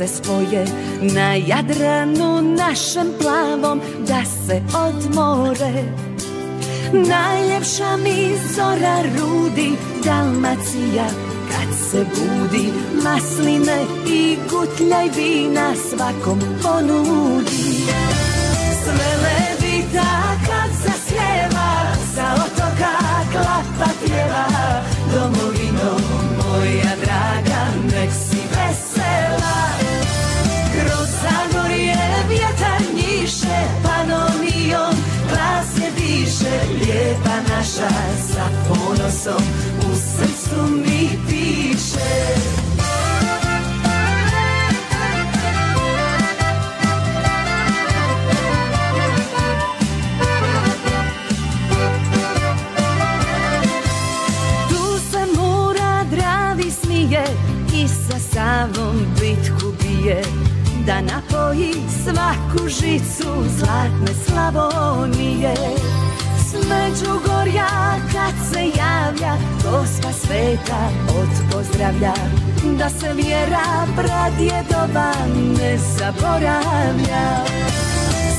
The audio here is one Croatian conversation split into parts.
da se spoje na Jadranu našem plavom da se odmore. Najljepša mi zora rudi Dalmacija. Kad se budi Masline i gutljaj vina svakom ponudi sa ponosom U srcu mi piše. Tu se mora dravi smije I sa Savom bitku bije da napoji svaku žicu zlatne Slavonije. S Međugorja kad se javlja Gospa sveta od pozdravlja. Da se vjera pradjedova ne zaboravlja.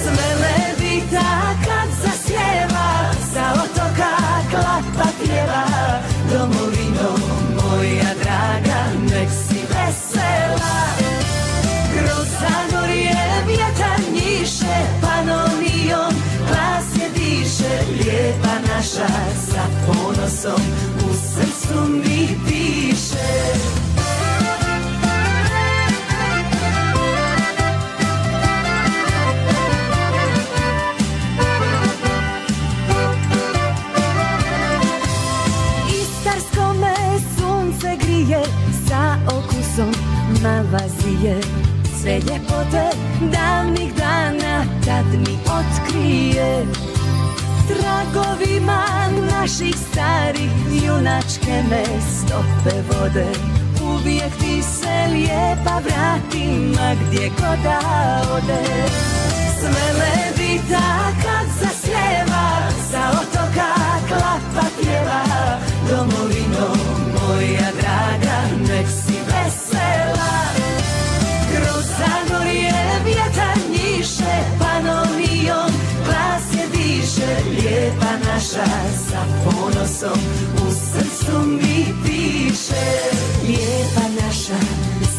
Sve levita kad zasjeva Sa otoka klapa pjeva. Domovino moja draga nek si vesela. Kroz Zagorje vjetar njiše Naša sa ponosom U srcu mi piše. Istarsko me sunce grije Sa okusom mavazije sve ljepote davnih dana tad mi otkrije Tragovima naših starih junačke me stope vode. Uvijek ti se lijepa vrati ma gdje god da ode. Sve levita kad zasljeva sa otoka klapa pjeva Domovino moja Lijepa naša sa ponosom U srcu mi piše. Lijepa naša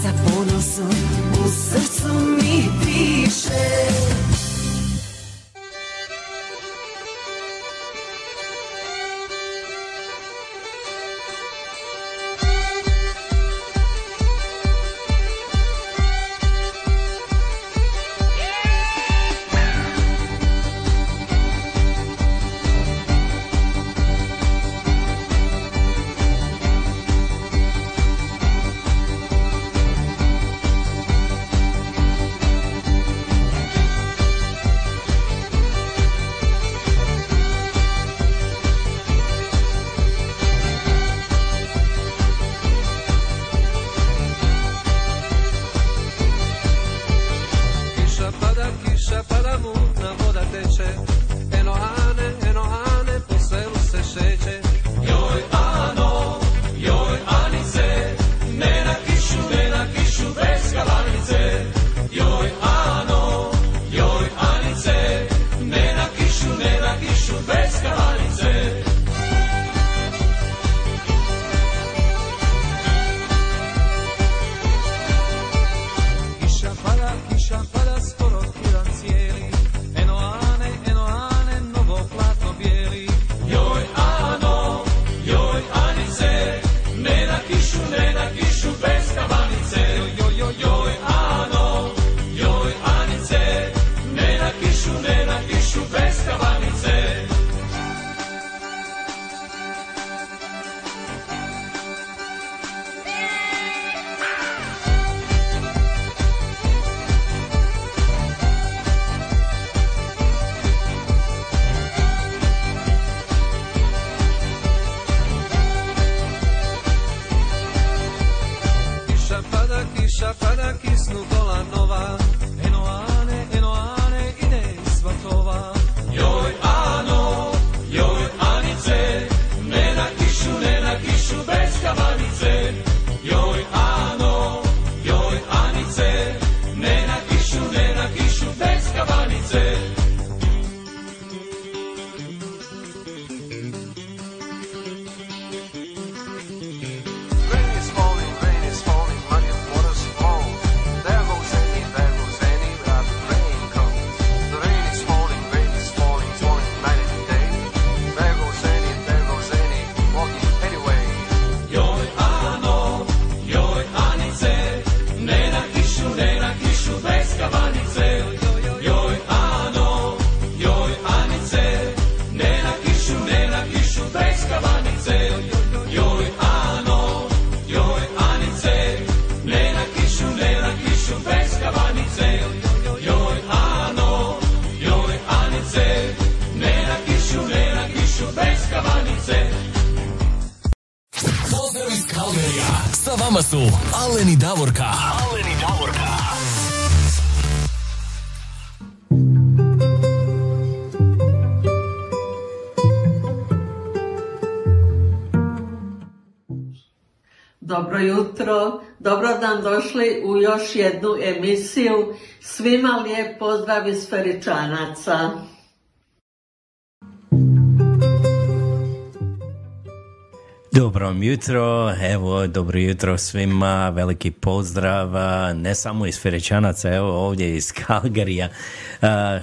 sa ponosom U srcu mi piše Aleni Davorka. Aleni Davorka. Dobro jutro, dobro nam došli u još jednu emisiju. Svima lijep pozdrav iz Feričanaca. Dobro jutro, evo dobro jutro svima, veliki pozdrav, ne samo iz Ferećanaca, evo ovdje iz Kalgarija.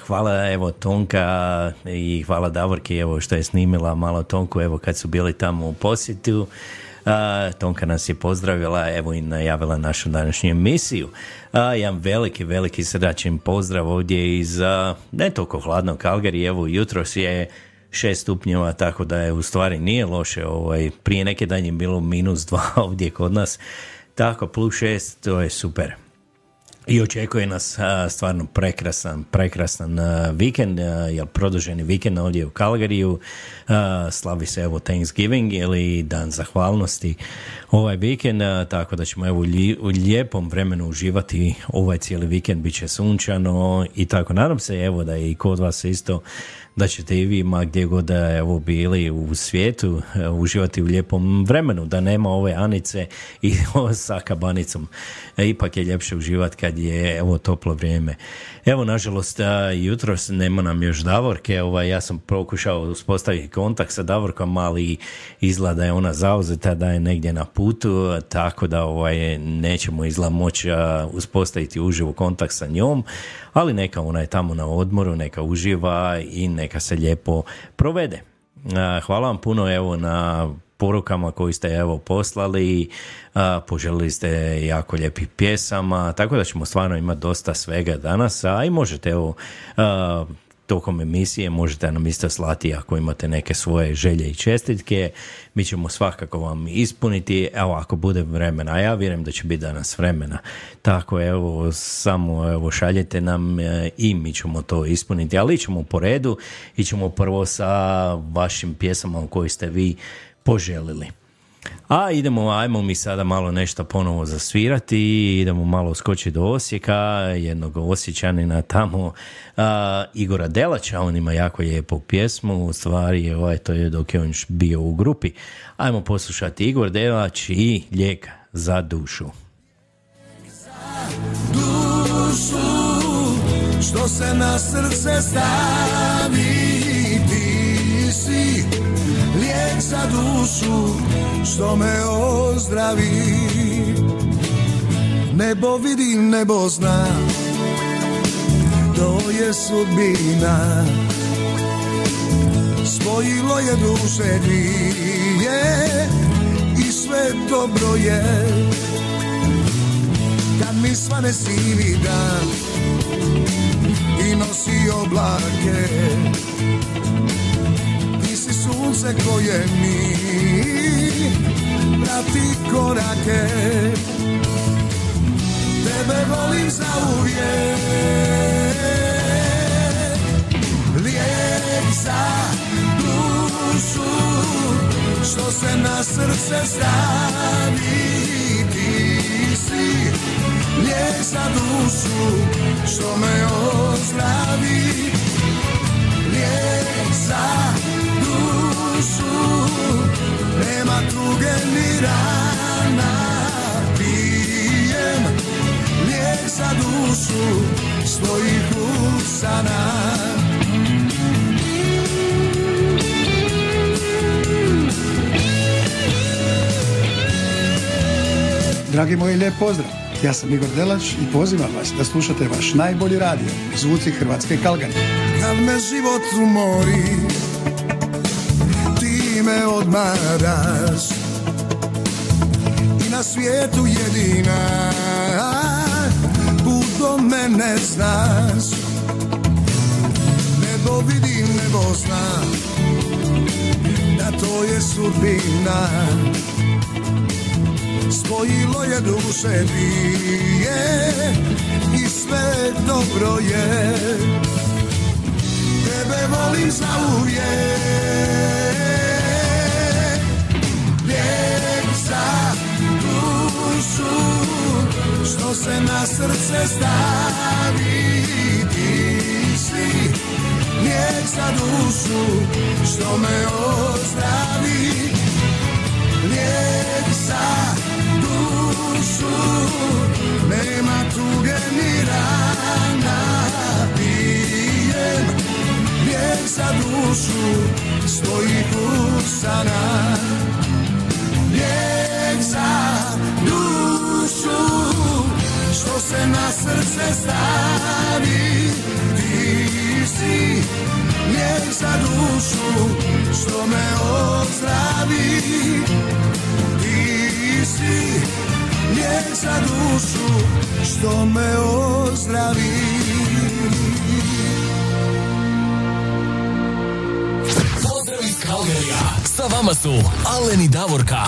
Hvala evo Tonka i hvala Davorki evo što je snimila malo Tonku evo kad su bili tamo u posjetu. Tonka nas je pozdravila evo i najavila našu današnju emisiju. Jedan veliki, veliki srdačan pozdrav ovdje iz ne toliko hladnog Kalgari, evo jutros je šest stupnjeva, tako da je u stvari nije loše. Ovaj, prije neke dan je bilo minus dva ovdje kod nas, tako plus šest, to je super. I očekuje nas stvarno prekrasan, prekrasan vikend, jer produženi vikend ovdje u Kalgariju, slavi se evo Thanksgiving ili dan zahvalnosti ovaj vikend, tako da ćemo evo u lijepom vremenu uživati ovaj cijeli vikend, bit će sunčano i tako. Nadam se evo da i kod vas isto da ćete i vi ma gdje god evo bili u svijetu e, uživati u lijepom vremenu, da nema ove anice i sa kabanicom. E, ipak je ljepše uživati kad je evo toplo vrijeme. Evo, nažalost, jutros nema nam još Davorke, ovaj, ja sam pokušao uspostaviti kontakt sa Davorkom, ali izgleda da je ona zauzeta, da je negdje na putu, tako da ovaj, nećemo izgleda moći uspostaviti uživo kontakt sa njom, ali neka ona je tamo na odmoru, neka uživa i neka se lijepo provede. Hvala vam puno evo na porukama koji ste evo poslali, poželili ste jako lijepih pjesama, tako da ćemo stvarno imati dosta svega danas, a i možete evo tokom emisije možete nam isto slati ako imate neke svoje želje i čestitke. Mi ćemo svakako vam ispuniti, evo ako bude vremena, a ja vjerujem da će biti danas vremena. Tako evo, samo evo šaljete nam e, i mi ćemo to ispuniti, ali ćemo po redu i ćemo prvo sa vašim pjesama koji ste vi poželili. A idemo, ajmo mi sada malo nešto ponovo zasvirati, idemo malo skočiti do Osijeka, jednog osjećanina tamo, a, Igora Delača, on ima jako lijepu pjesmu, u stvari ovaj, to je dok je on bio u grupi. Ajmo poslušati Igor Delač i Lijek za dušu. dušu, što se na srce stavi, za dušu što me ozdravi. Nebo vidim, nebo zna To je sudbina. Spojilo je duše dvije I sve dobro je. Kad mi svane sivi dan I nosi oblake sunce koje mi prati korake. Tebe volim za uvijek Lijek za dušu Što se na srce stavi. Ti si lijek za dušu Što me ozdravi Lijek za dušu Nema tuge ni rana Pijem lijek za dušu Svojih usana Dragi moji, lijep pozdrav. Ja sam Igor Delač i pozivam vas da slušate vaš najbolji radio, Zvuci Hrvatske Kalgane. Kad me život umori me odmaraš I na svijetu jedina Put do mene znaš. Nebo vidim, nebo znam Da to je sudbina. Spojilo je duše dvije I sve dobro je. Tebe volim za uvijek na srce stavi Ti si lijek za dušu što me ozdravi Lijek za dušu nema tuge ni rana Pijem. Lijek za dušu stoji kusana Lijek za se na srce stavi Ti si lijek za dušu što me ozdravi Ti si lijek za dušu što me ozdravi Pozdrav iz Kalgarija. Sa vama su. Aleni Davorka.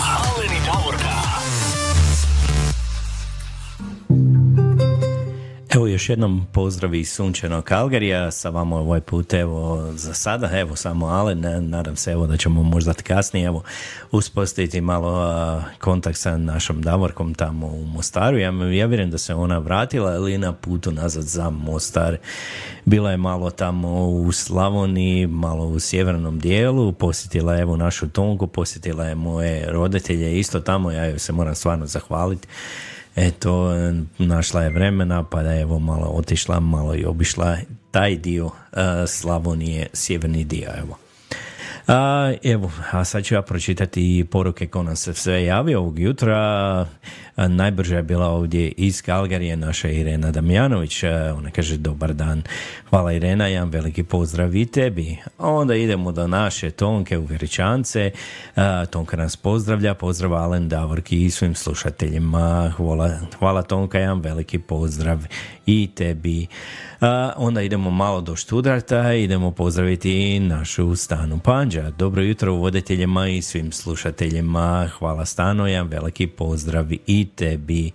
Evo još jednom pozdrav iz sunčanog Kalgarija, sa vama ovaj put evo za sada, evo samo Alen, nadam se evo da ćemo možda kasnije evo uspostaviti malo a, kontakt sa našom Davorkom tamo u Mostaru, ja, ja vjerujem da se ona vratila ili na putu nazad za Mostar, bila je malo tamo u Slavoniji, malo u sjevernom dijelu, posjetila je evo našu Tonku, posjetila je moje roditelje isto tamo, ja joj se moram stvarno zahvaliti eto, našla je vremena pa da je evo malo otišla, malo i obišla taj dio uh, Slavonije, sjeverni dio, evo. A, evo, a sad ću ja pročitati poruke ko nam se sve javio ovog jutra. A, najbrža je bila ovdje iz Kalgarije naša Irena Damjanović. A, ona kaže dobar dan. Hvala Irena, jedan veliki pozdrav i tebi. A onda idemo do naše Tonke u Veričance. Tonka nas pozdravlja. Pozdrav Alen Davorki i svim slušateljima. Hvala, hvala Tonka, jedan veliki pozdrav i tebi. A, onda idemo malo do Študarta, idemo pozdraviti našu Stanu Panđa. Dobro jutro voditeljima i svim slušateljima. Hvala Stano, jedan veliki pozdrav i tebi.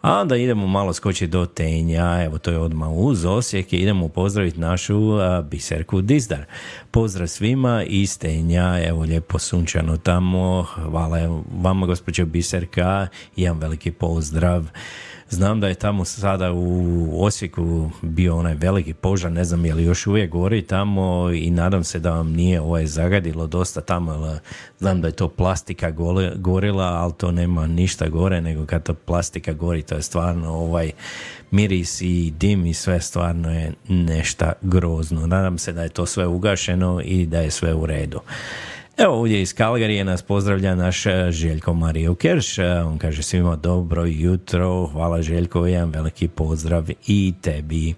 A onda idemo malo skočiti do Tenja, evo to je odmah uz Osijek i idemo pozdraviti našu biserku Dizdar. Pozdrav svima iz Tenja, evo lijepo sunčano tamo, hvala vama gospođo Biserka, jedan veliki pozdrav. Znam da je tamo sada u Osijeku bio onaj veliki požar, ne znam je li još uvijek gori tamo i nadam se da vam nije ovaj zagadilo dosta tamo, znam da je to plastika gorila, ali to nema ništa gore nego kad to plastika gori, to je stvarno ovaj miris i dim i sve stvarno je nešto grozno. Nadam se da je to sve ugašeno i da je sve u redu. Evo ovdje iz Kalgarije nas pozdravlja naš eh, Željko Mario Kerš. Eh, On kaže svima dobro jutro, hvala Željko, jedan veliki pozdrav i tebi.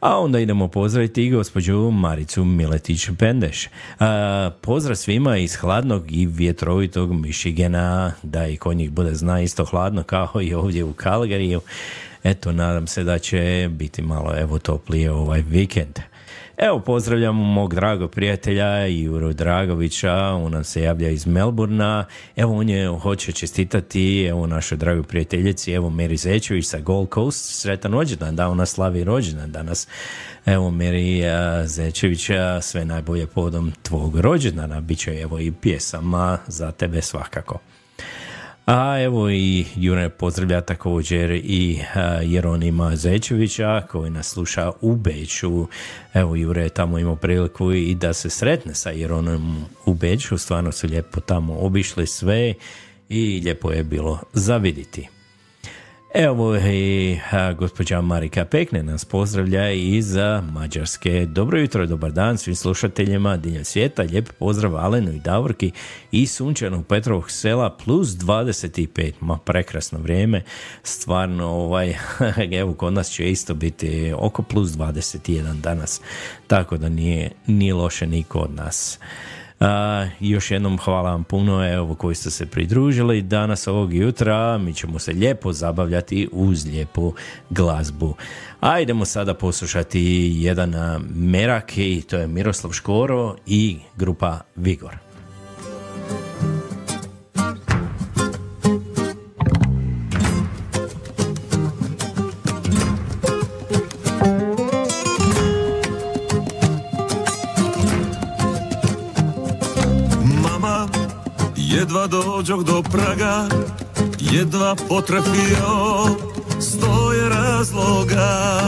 A onda idemo pozdraviti i gospođu Maricu Miletić Pendeš. A, pozdrav svima iz hladnog i vjetrovitog Mišigena, da i kod njih bude zna isto hladno kao i ovdje u Kalgariju. Eto, nadam se da će biti malo evo toplije ovaj vikend. Evo, pozdravljam mog dragog prijatelja Juru Dragovića, on nam se javlja iz Melburna, evo on je hoće čestitati, evo našoj dragoj prijateljici, evo Meri Zečević sa Gold Coast, sretan rođendan, da ona slavi rođendan danas. Evo Meri uh, Zečević, sve najbolje podom tvog rođendana, bit će evo i pjesama za tebe svakako. A evo i Jure pozdravlja također i Jeronima Zečevića koji nas sluša u Beću. Evo Jure je tamo imao priliku i da se sretne sa Jeronom u Beću. Stvarno su lijepo tamo obišli sve i lijepo je bilo zaviditi. Evo i gospođa Marika Pekne nas pozdravlja iz Mađarske. Dobro jutro, dobar dan svim slušateljima diljem svijeta. Lijep pozdrav Alenu i Davorki i sunčanog Petrovog sela plus 25. Ma prekrasno vrijeme. Stvarno ovaj, evo kod nas će isto biti oko plus 21 danas. Tako da nije, nije loše ni kod nas. A, još jednom hvala vam puno evo koji ste se pridružili danas ovog jutra. Mi ćemo se lijepo zabavljati uz lijepu glazbu. A idemo sada poslušati jedan merak i to je Miroslav Škoro i grupa Vigor jedva dođoh do praga, jedva potrafio stoje razloga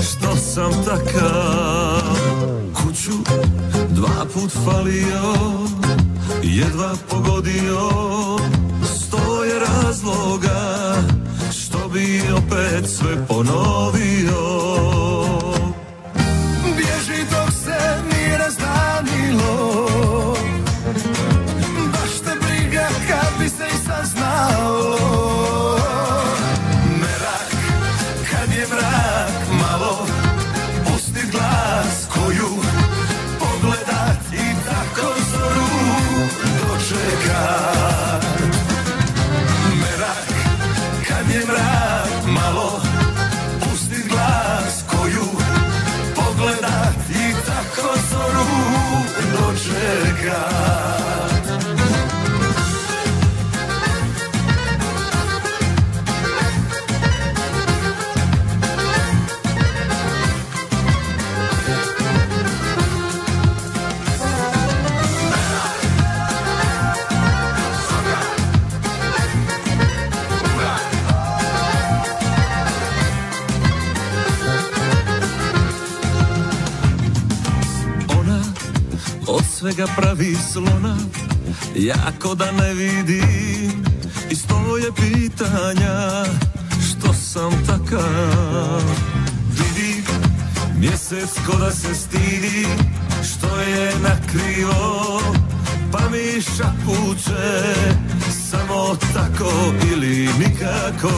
što sam takav. Kuću dva put falio, jedva pogodio Stoje razloga što bi opet sve ponovio svega pravi slona. Jako da ne vidim Iz tvoje pitanja Što sam takav. Vidim mjesec ko da se stidi Što je nakrivo Pa mi šapuće Samo tako ili nikako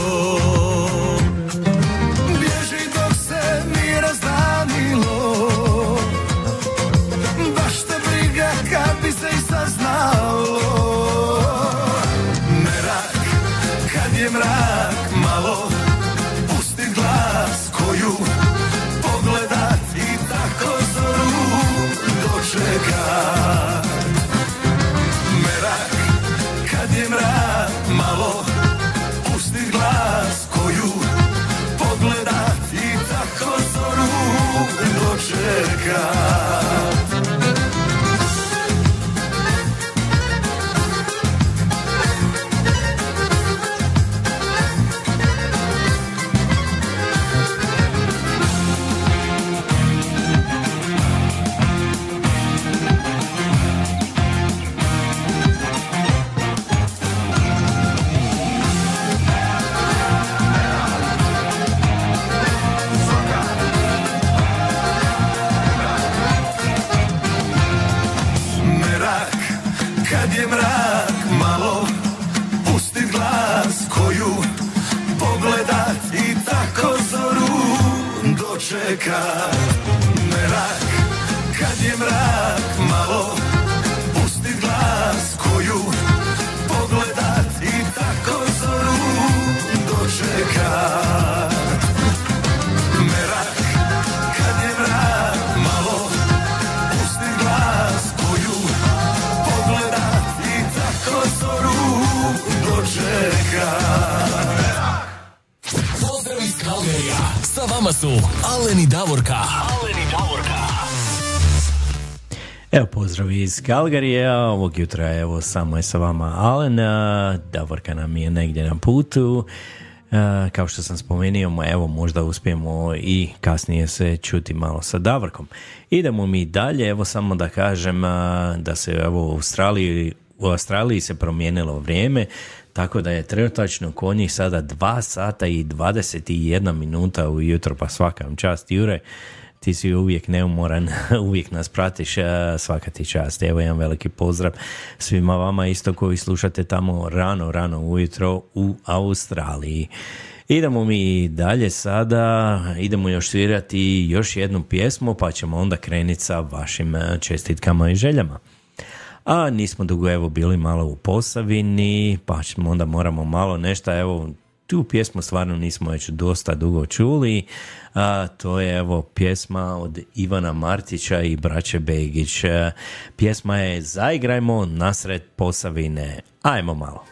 Davorka. Alen i Davorka. Evo pozdrav iz Kalgarija, ovog jutra evo samo je sa vama Alen, a, Davorka nam je negdje na putu, a, kao što sam spomenuo, evo možda uspijemo i kasnije se čuti malo sa Davorkom. Idemo mi dalje, evo samo da kažem da se evo u Australiji, u Australiji se promijenilo vrijeme, tako da je trenutačno kod njih sada 2 sata i 21 minuta ujutro, pa svaka vam čast Jure ti si uvijek neumoran, uvijek nas pratiš, svaka ti čast. Evo jedan veliki pozdrav svima vama isto koji slušate tamo rano, rano ujutro u Australiji. Idemo mi dalje sada, idemo još svirati još jednu pjesmu pa ćemo onda krenuti sa vašim a, čestitkama i željama. A nismo dugo evo bili malo u Posavini, pa ćemo onda moramo malo nešto, evo tu pjesmu stvarno nismo već dosta dugo čuli, a to je evo pjesma od Ivana Martića i braće Begić. Pjesma je Zaigrajmo nasred Posavine. Ajmo malo.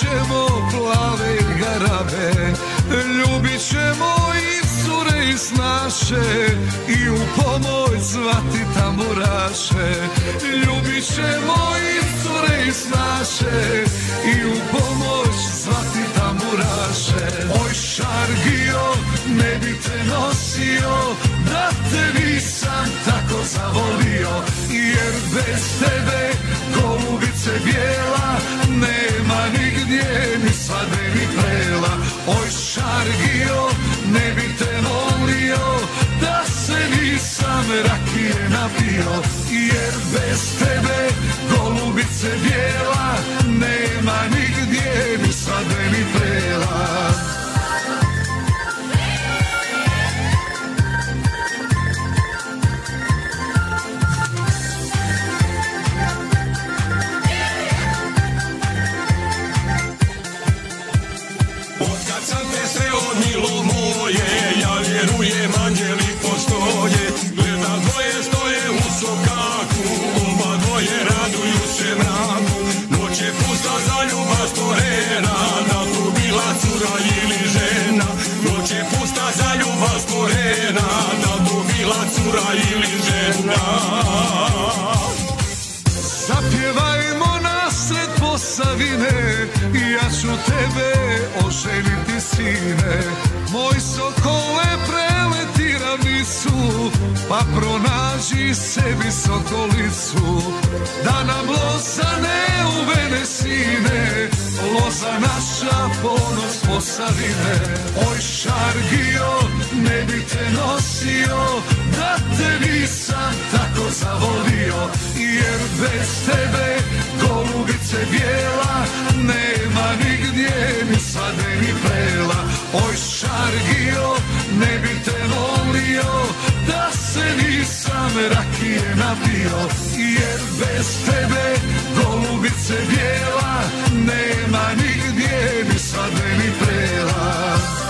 Ćemo plave garabe Ljubit ćemo i cure i snaše I u pomoć zvati tamburaše. Ljubit ćemo i cure i snaše I u pomoć zvati tamburaše. Oj šargio, ne bi te nosio Da te nisam tako zavolio Jer bez tebe golubice bijela Nema nigdje ni svade ni prela. Oj šargio, ne bi te volio Da se nisam rakije napio Jer bez tebe golubice bijela Nema nigdje ni svade ni prela tebe oženiti sine. Moj sokole preleti ravnicu Pa pronađi sebi sokolicu. Da nam loza ne uvene sine Loza naša ponos Posavine Oj šargio ne bi te nosio Da te nisam tako zavolio Jer bez tebe golubice bijela Nema nigdje ni svade ni prela. Oj šargio ne bi te volio Da se nisam rakije napio. Jer bez tebe golubice bijela Nema nigdje ni svade ni prela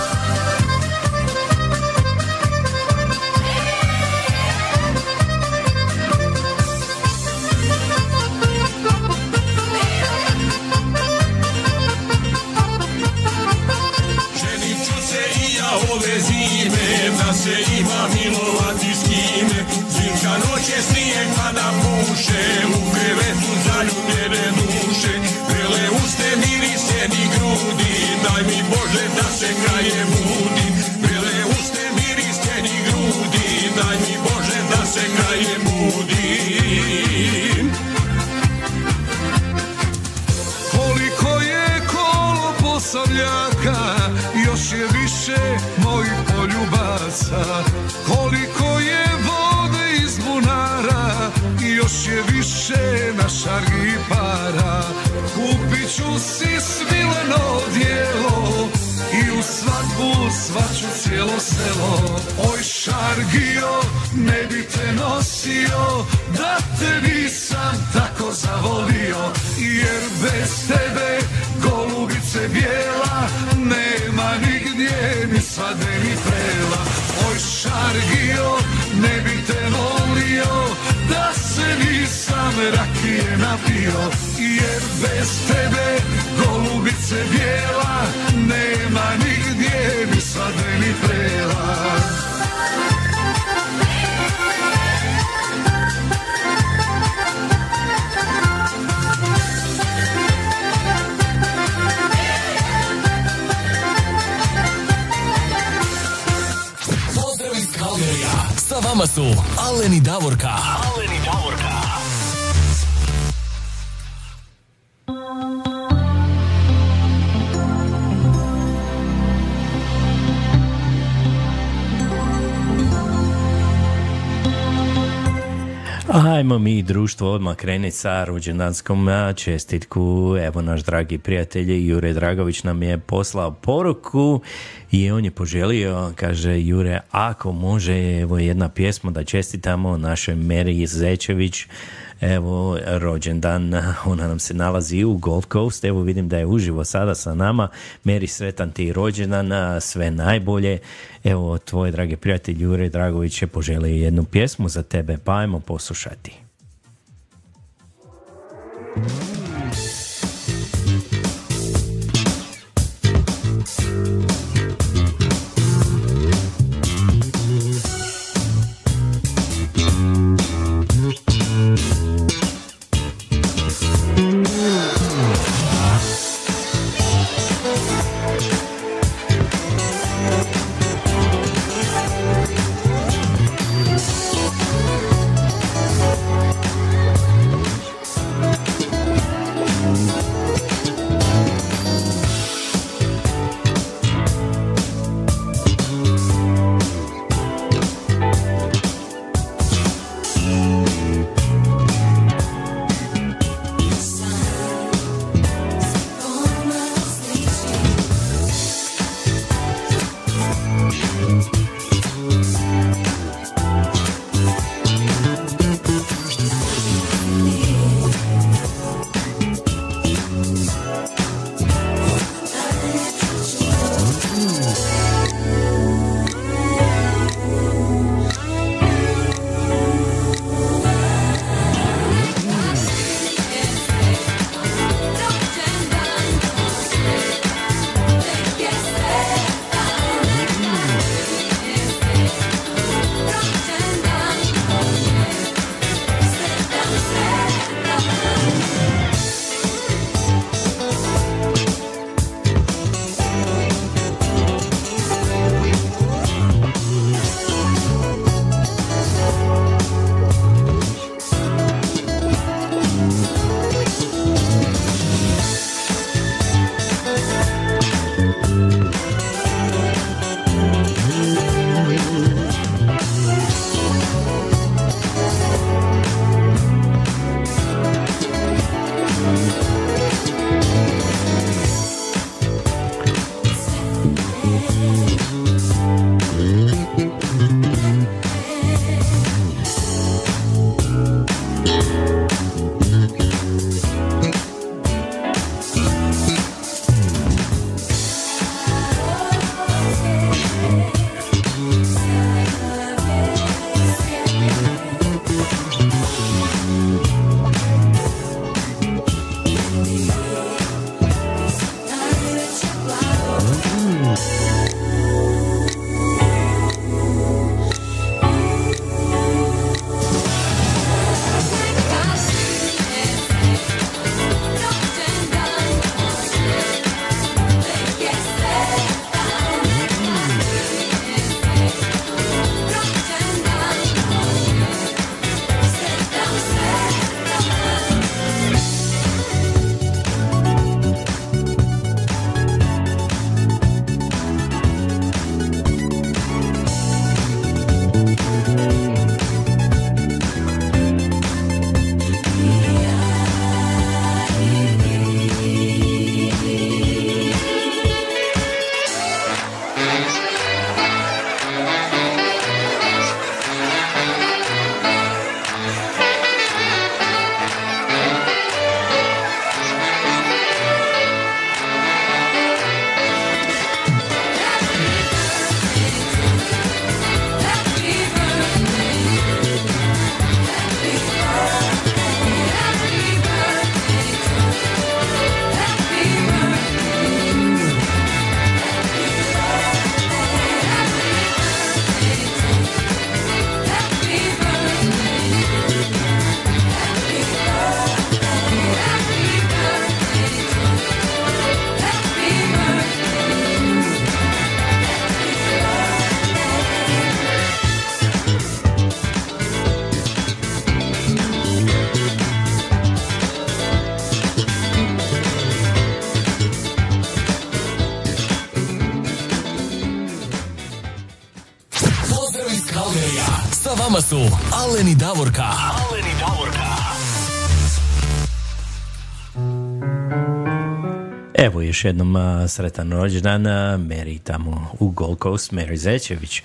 se ima milovati s kime. Zimska noć je snijeg pada puše, u krevetu zaljubljene duše. Vrele uste miris njeni grudi, daj mi Bože da se kraje budim. Koliko je vode iz bunara Još je više na šargi para. Kupit ću si svileno dijelo I u svadbu svaću cijelo selo. Oj šargio ne bi te nosio Da te nisam tako zavolio Jer bez tebe golubice bijela Oj šargio ne bi te volio Da se nisam rakije napio Jer bez tebe golubice bijela Nema nigdje ni svade ni prela Sa vama su Aleni Davorka. Aleni Davorka. Ajmo mi društvo odmah krenuti sa rođendanskom čestitku. Evo naš dragi prijatelj Jure Dragović nam je poslao poruku i on je poželio, kaže Jure, ako može evo jedna pjesma da čestitamo našoj Meri Zečević evo rođendan, ona nam se nalazi u Gold Coast, evo vidim da je uživo sada sa nama, Meri sretan ti rođendan, sve najbolje, evo tvoj dragi prijatelj Jure Dragović je poželio jednu pjesmu za tebe, pa ajmo poslušati. Aleni Davorka. Aleni Davorka. Evo još jednom sretan rođendan Mary tamo u Gold Coast, Mary Zečević.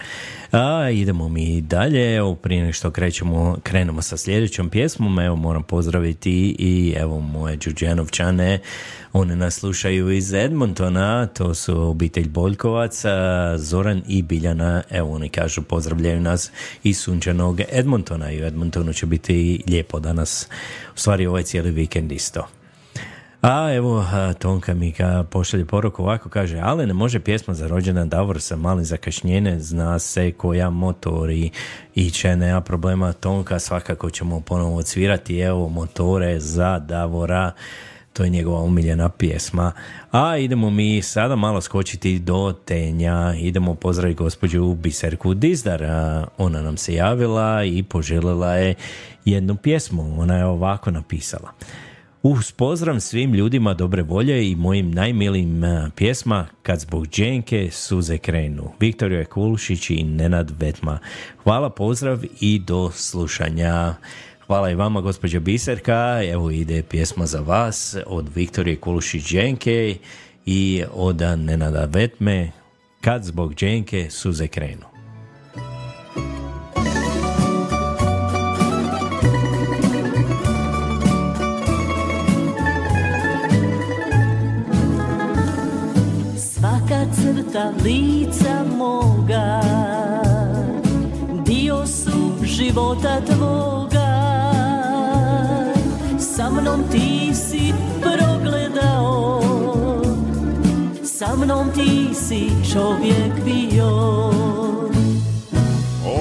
A, idemo mi dalje, evo prije nego što krećemo, krenemo sa sljedećom pjesmom, evo moram pozdraviti i evo moje Đuđenovčane, one nas slušaju iz Edmontona, to su obitelj Boljkovac, Zoran i Biljana, evo oni kažu pozdravljaju nas iz sunčanog Edmontona i u Edmontonu će biti lijepo danas, u stvari ovaj cijeli vikend isto. A evo, Tonka mi ka pošalje poruku ovako, kaže, ale ne može pjesma za rođendan Davor sa malim zakašnjene, zna se koja motori i će nema problema Tonka, svakako ćemo ponovo odsvirati, evo, motore za Davora, to je njegova umiljena pjesma. A idemo mi sada malo skočiti do Tenja. Idemo pozdraviti gospođu Biserku Dizdar. Ona nam se javila i poželjela je jednu pjesmu. Ona je ovako napisala. Uz pozdrav svim ljudima dobre volje i mojim najmilijim a, pjesma Kad zbog dženke suze krenu. Viktorija Kulušić i Nenad Vetma. Hvala, pozdrav i do slušanja. Hvala i vama, gospođo Biserka. Evo ide pjesma za vas od Viktorije Kulušić Dženke i od Nenada Vetme. Kad zbog dženke suze krenu. Svaka crta lica moga Dio su života Sa mnom ti si progledao. Sa mnom ti si čovjek bio.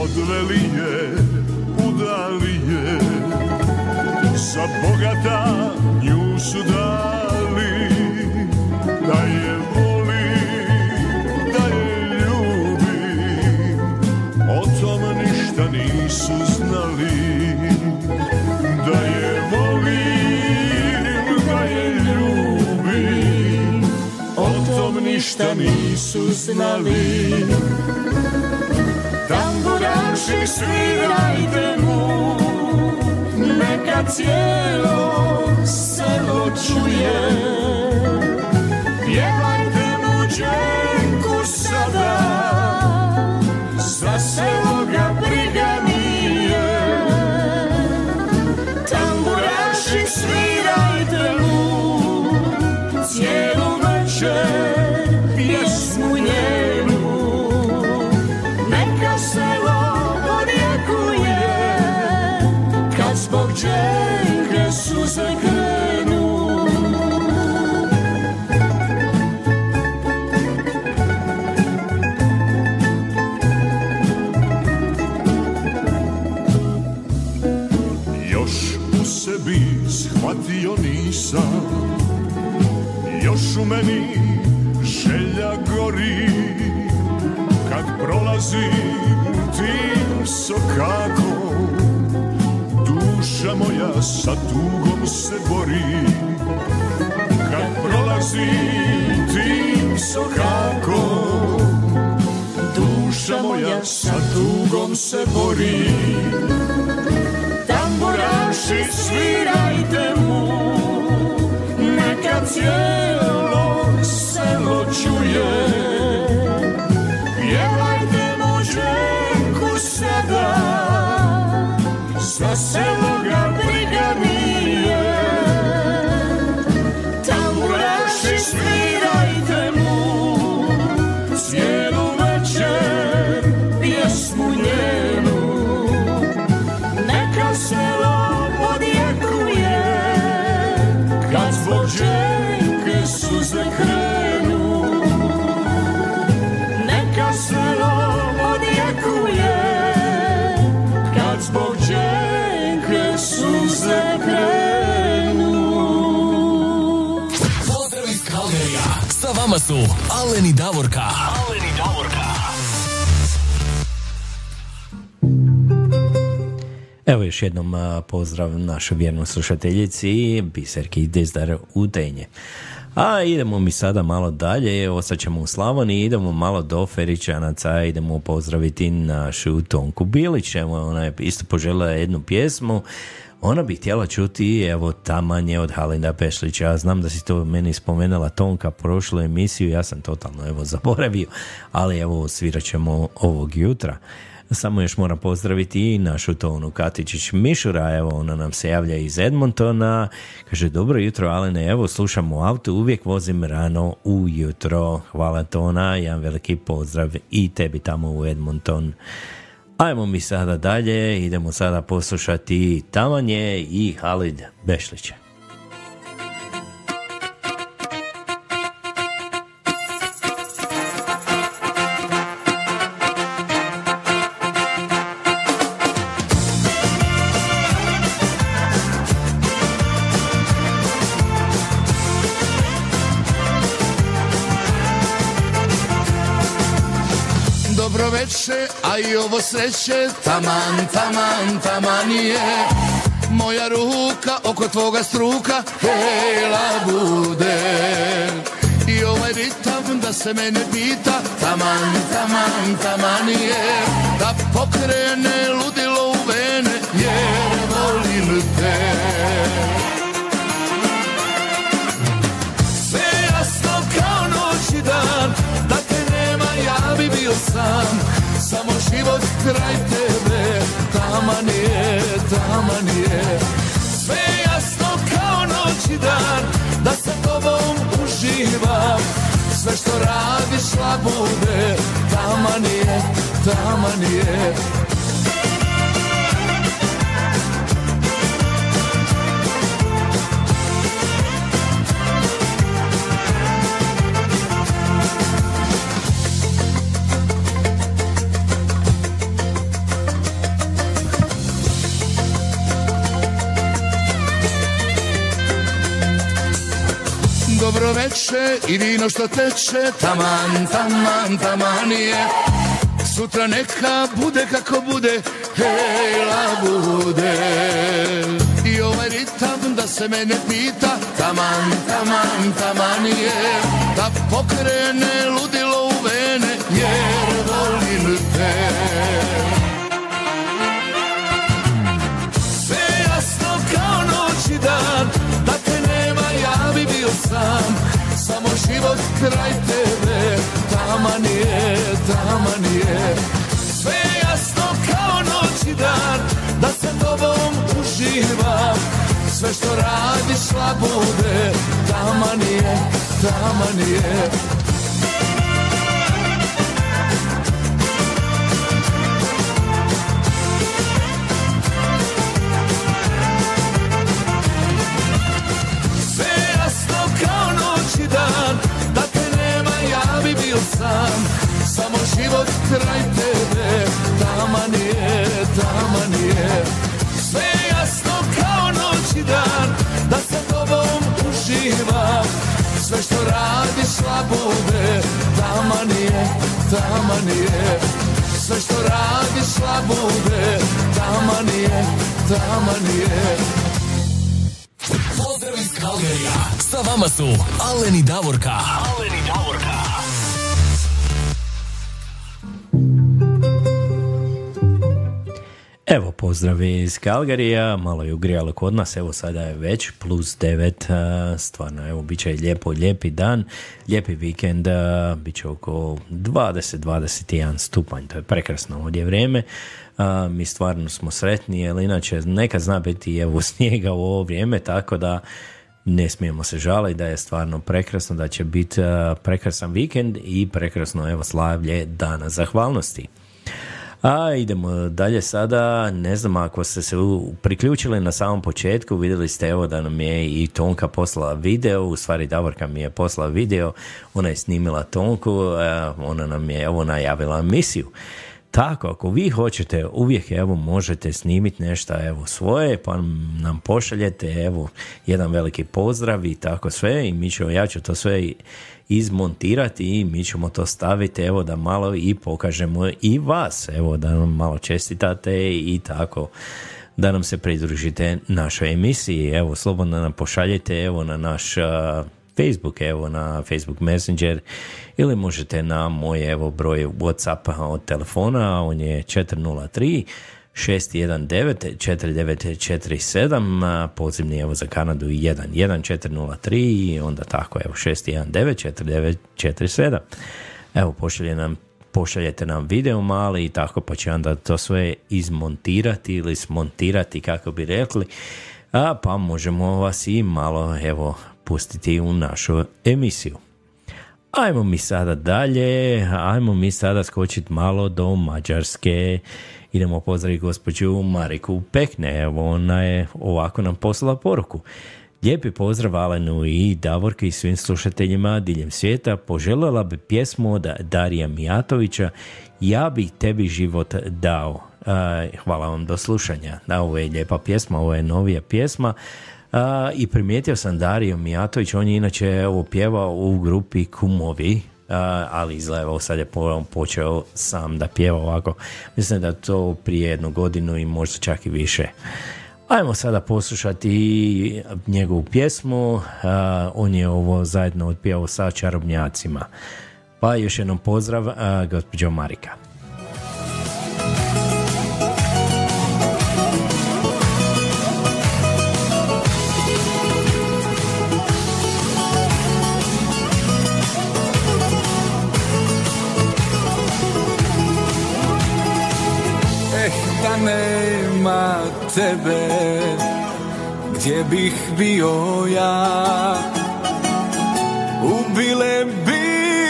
Odveli je, udali je Za bogata nju su dali ništa nisu znali. Tamburaši svirajte mu Neka cijelo selo čuje. Pjevajte mu dženku sada Za selo Dženke suze krenu Još u sebi shvatio nisam. Još u meni želja gori. Kad prolazim Duša moja sa tugom se bori. Kad prolazim tim sokakom Duša moja sa tugom se bori. Tamburaši svirajte mu Neka cijelo selo čuje. Pjevajte mu dženku sada Za selo su Aleni Davorka. Aleni Davorka. Evo još jednom pozdrav našoj vjernoj slušateljici Biserki Dizdar u Tenje. A idemo mi sada malo dalje, ostat ćemo u Slavoniji, idemo malo do Feričanaca, idemo pozdraviti našu Tonku Bilić, evo ona je isto poželjela jednu pjesmu, ona bi htjela čuti, evo, tamanje od Halinda Pešlića. Ja znam da si to meni spomenula Tonka prošlu emisiju, ja sam totalno, evo, zaboravio, ali evo, svirat ćemo ovog jutra. Samo još moram pozdraviti i našu Tonu Katičić Mišura, evo ona nam se javlja iz Edmontona, kaže dobro jutro Alene, evo slušam u autu, uvijek vozim rano ujutro, hvala Tona, jedan veliki pozdrav i tebi tamo u Edmonton. Ajmo mi sada dalje, idemo sada poslušati Tamanje i Halid Bešlića. A i ovo sreće Taman, taman, taman je. Moja ruka oko tvoga struka Hela bude. I ovaj ritam da se mene pita Taman, taman, taman je. Da pokrene ludilo u vene Jer volim te. Da te nema ja bi sam Samo život kraj tebe Taman je, taman je Sve jasno kao noć i dan Da sa tobom uživam. Sve što radiš labude Taman je, taman je Dobro veče i vino što teče Taman, taman, taman je. Sutra neka bude kako bude Hejla bude. I ovaj ritam da se mene pita Taman, taman, taman je. Da pokrene ludilo u vene Jer volim te sam Samo život kraj tebe Taman je, taman je Sve jasno kao noć i dan Da sa tobom uživam. Sve što radiš labude Taman je, taman je sam Samo život kraj tebe Taman je, taman je Sve jasno kao noć i dan Da sa tobom uživam Sve što radiš labude Taman je, taman je Sve što radiš labude Taman je, taman je Pozdrav iz Kalgerija. Sa vama su Aleni Davorka. Aleni Davorka. Evo pozdravi iz Kalgarija, malo je ugrijalo kod nas, evo sada je već plus 9, stvarno evo bit će lijepo, lijepi dan, lijepi vikend, bit će oko 20-21 stupanj, to je prekrasno ovdje vrijeme, mi stvarno smo sretni, jer inače nekad zna biti evo snijega u ovo vrijeme, tako da ne smijemo se žaliti da je stvarno prekrasno, da će biti prekrasan vikend i prekrasno evo slavlje dana zahvalnosti. A idemo dalje sada, ne znam ako ste se priključili na samom početku, vidjeli ste evo da nam je i Tonka poslala video, u stvari Davorka mi je poslala video, ona je snimila Tonku, ona nam je evo najavila emisiju. Tako, ako vi hoćete, uvijek evo možete snimiti nešto evo svoje, pa nam pošaljete evo jedan veliki pozdrav i tako sve. I mi ćemo, ja ću to sve i- izmontirati i mi ćemo to staviti evo da malo i pokažemo i vas, evo da nam malo čestitate i tako da nam se pridružite našoj emisiji. Evo, slobodno nam pošaljite evo na naš a, Facebook, evo na Facebook Messenger ili možete na moj evo broj Whatsappa od telefona, on je 403 619 4947, pozivni evo za Kanadu 11403 i onda tako evo 619 4947. Evo pošalje nam pošaljete nam video mali i tako pa će onda to sve izmontirati ili smontirati kako bi rekli a pa možemo vas i malo evo pustiti u našu emisiju. Ajmo mi sada dalje, ajmo mi sada skočiti malo do Mađarske. Idemo pozdraviti gospođu Mariku Pekne, evo ona je ovako nam poslala poruku. Lijepi pozdrav Alenu i Davorke i svim slušateljima diljem svijeta. Poželjela bi pjesmu od Darija Mijatovića Ja bih tebi život dao. Hvala vam do slušanja. Da, ovo je lijepa pjesma, ovo je novija pjesma. I primijetio sam Dario Mijatović, on je inače ovo pjevao u grupi Kumovi, ali izgleda sad je počeo sam da pjeva ovako. Mislim da to prije jednu godinu i možda čak i više. Ajmo sada poslušati njegovu pjesmu, on je ovo zajedno otpjevao sa čarobnjacima. Pa još jednom pozdrav, gospođo Marika. Tebe Gdje bih bio ja? Ubile bi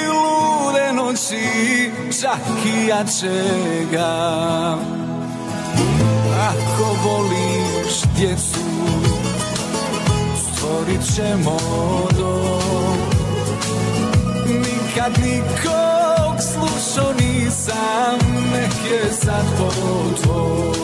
lude noći Čak i ja čega. Ako voliš djecu Stvorit ćemo dom. Nikad nikog slušao nisam Nek je sad po tvom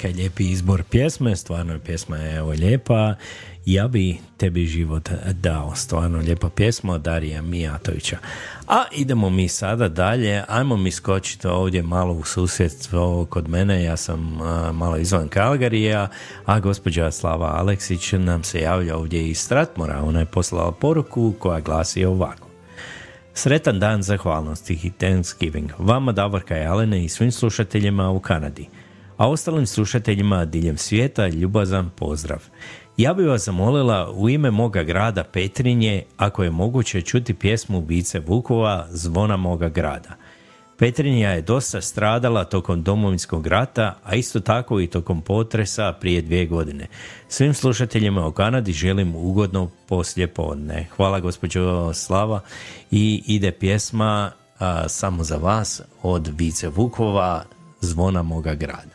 Marika je lijepi izbor pjesme, stvarno pjesma je evo lijepa. Ja bi tebi život dao, stvarno lijepa pjesma od Darija Mijatovića. A idemo mi sada dalje, ajmo mi skočiti ovdje malo u susjedstvo kod mene, ja sam malo izvan Kalgarija, a gospođa Slava Aleksić nam se javlja ovdje iz Stratmora, ona je poslala poruku koja glasi ovako. Sretan dan zahvalnosti i Thanksgiving vama Davorka Alene i svim slušateljima u Kanadi a ostalim slušateljima diljem svijeta ljubazan pozdrav. Ja bih vas zamolila u ime moga grada Petrinje, ako je moguće čuti pjesmu Bice Vukova, Zvona moga grada. Petrinja je dosta stradala tokom domovinskog rata, a isto tako i tokom potresa prije dvije godine. Svim slušateljima u Kanadi želim ugodno poslje podne. Hvala gospođo Slava i ide pjesma samo za vas od Vice Vukova, Zvona moga grada.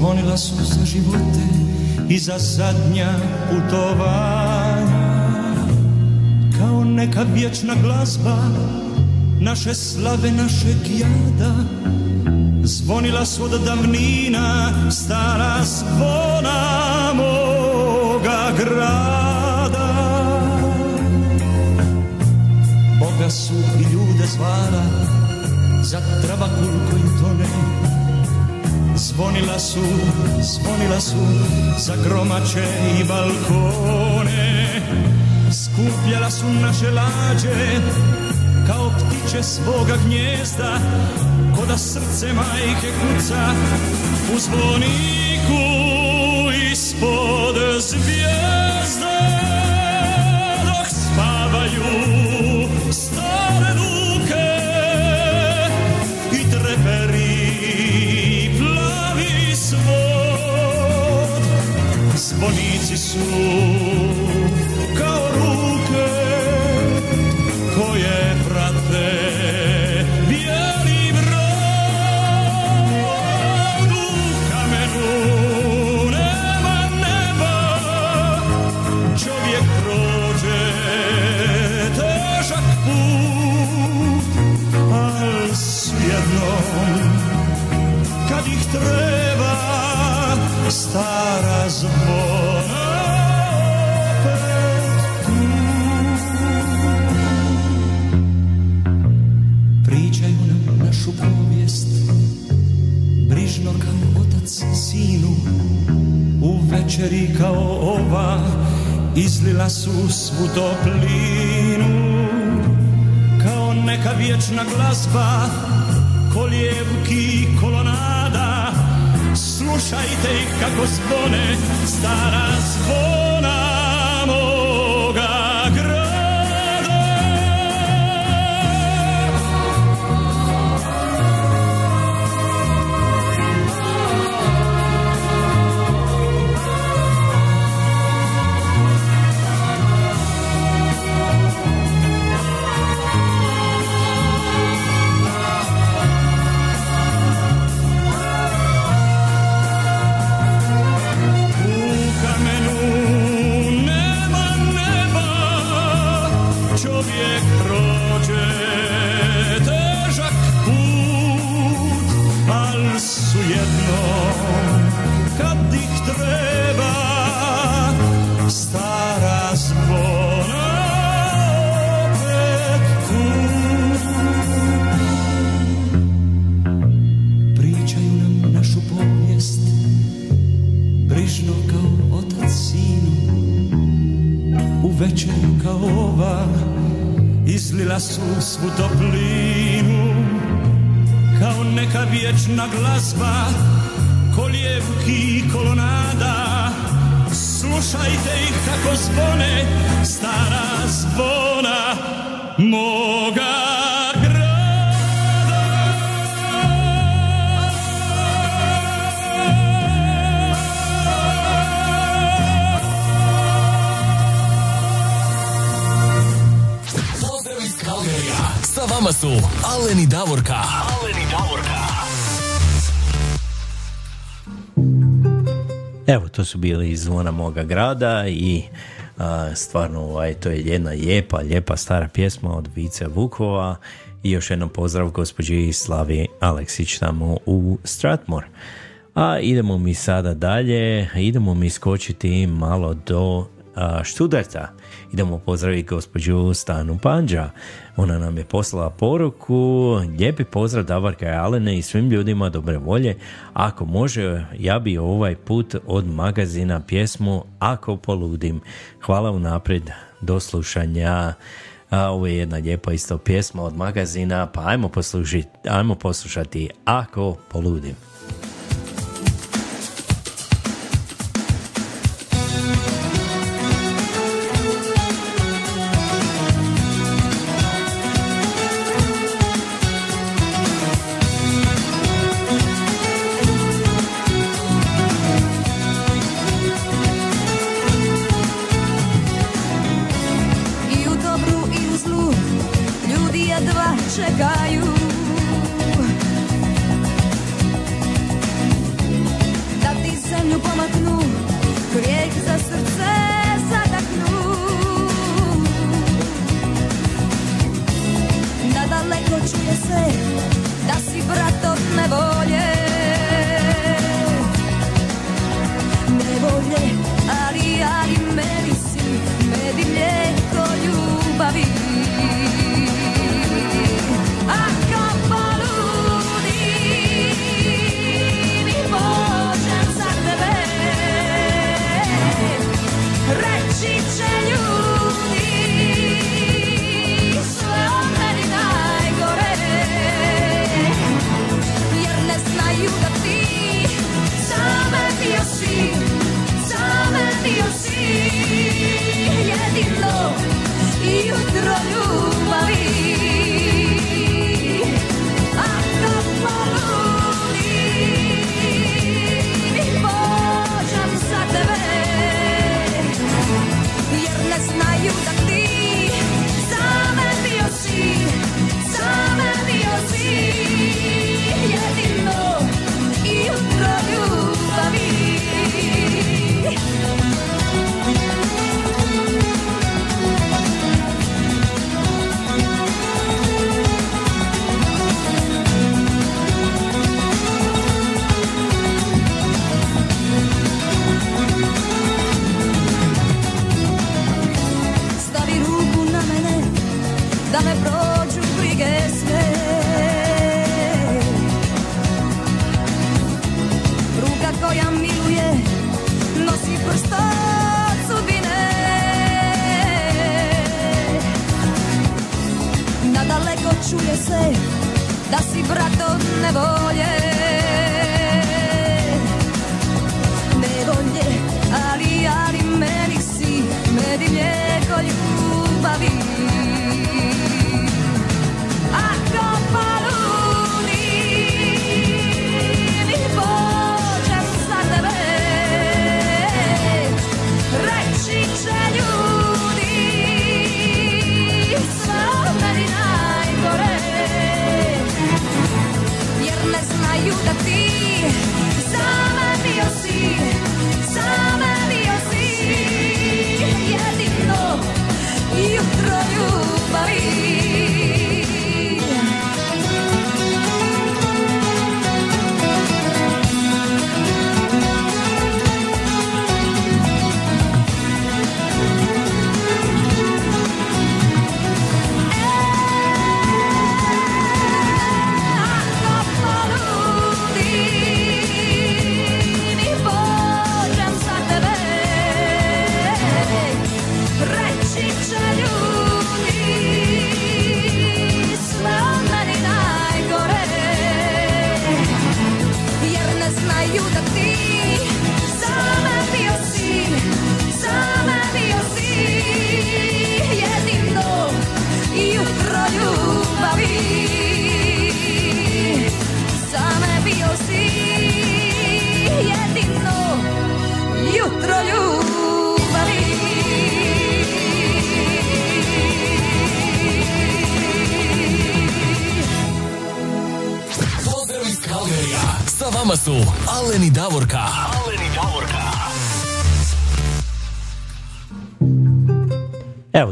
Zvonila su za živote i za zadnja putovanja. Kao neka vječna glazba naše slave našeg jada. Zvonila su od davnina stara zvona moga grada. Boga su i ljude zvala za travakul koji tone Zvonila su, zvonila su za gromače i balkone. Skupljala su naše lađe kao ptiće svoga gnjezda Ko da srce majke kuca u zvoniku ispod zvijezde zvonici su Izlila su svu toplinu Kao neka vječna glazba Koljevki kolonada. Slušajte ih kako zvone stara zvona vječna glazba koljevki i kolonada. Slušajte ih kako zvone to su bili iz zvona moga grada i a, stvarno ovaj, to je jedna lijepa, lijepa stara pjesma od Vice Vukova i još jednom pozdrav gospođi Slavi Aleksić tamo u Stratmore. A idemo mi sada dalje, idemo mi skočiti malo do a, Študarta. Idemo pozdraviti gospođu Stanu Panđa. Ona nam je poslala poruku, lijepi pozdrav Davarka i Alene i svim ljudima dobre volje. Ako može, ja bi ovaj put od magazina pjesmu Ako poludim. Hvala unaprijed, do slušanja. A, ovo je jedna lijepa isto pjesma od magazina, pa ajmo, poslušati, ajmo poslušati Ako poludim.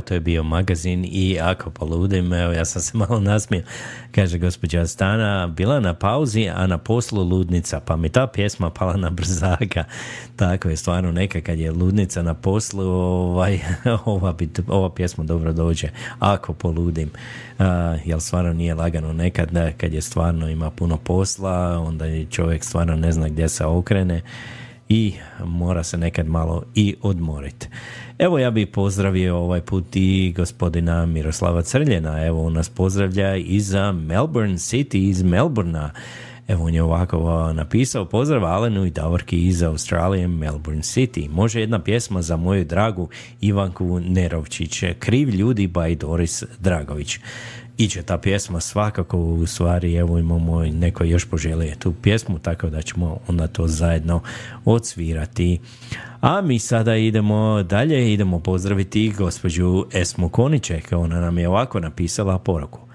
To je bio magazin i ako poludim, evo, ja sam se malo nasmio, kaže gospođa Stana, bila na pauzi, a na poslu ludnica, pa mi ta pjesma pala na brzaka. Tako je, stvarno neka kad je ludnica na poslu, ovaj, ova, bi, ova pjesma dobro dođe, ako poludim. Uh, jel stvarno nije lagano nekad, da, kad je stvarno ima puno posla, onda je čovjek stvarno ne zna gdje se okrene i mora se nekad malo i odmoriti. Evo ja bih pozdravio ovaj put i gospodina Miroslava Crljena. Evo on nas pozdravlja iz Melbourne City, iz Melbournea. Evo on je ovako napisao pozdrav Alenu i Davorki iz Australije, Melbourne City. Može jedna pjesma za moju dragu Ivanku Nerovčić, Kriv ljudi by Doris Dragović iće ta pjesma svakako u stvari evo imamo neko još poželije tu pjesmu tako da ćemo onda to zajedno odsvirati a mi sada idemo dalje idemo pozdraviti gospođu Esmu Koniček ona nam je ovako napisala poruku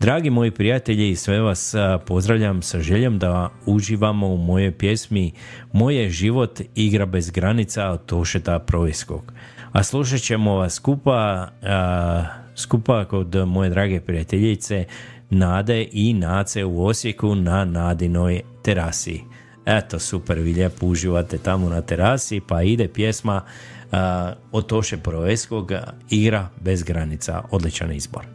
Dragi moji prijatelji i sve vas pozdravljam sa željom da uživamo u mojoj pjesmi Moje život igra bez granica od Tošeta Proviskog. A slušat ćemo vas skupa skupa kod moje drage prijateljice Nade i Nace u Osijeku na Nadinoj terasi. Eto, super, vi lijepo uživate tamo na terasi, pa ide pjesma uh, Toše Proveskog, Igra bez granica, odličan izbor.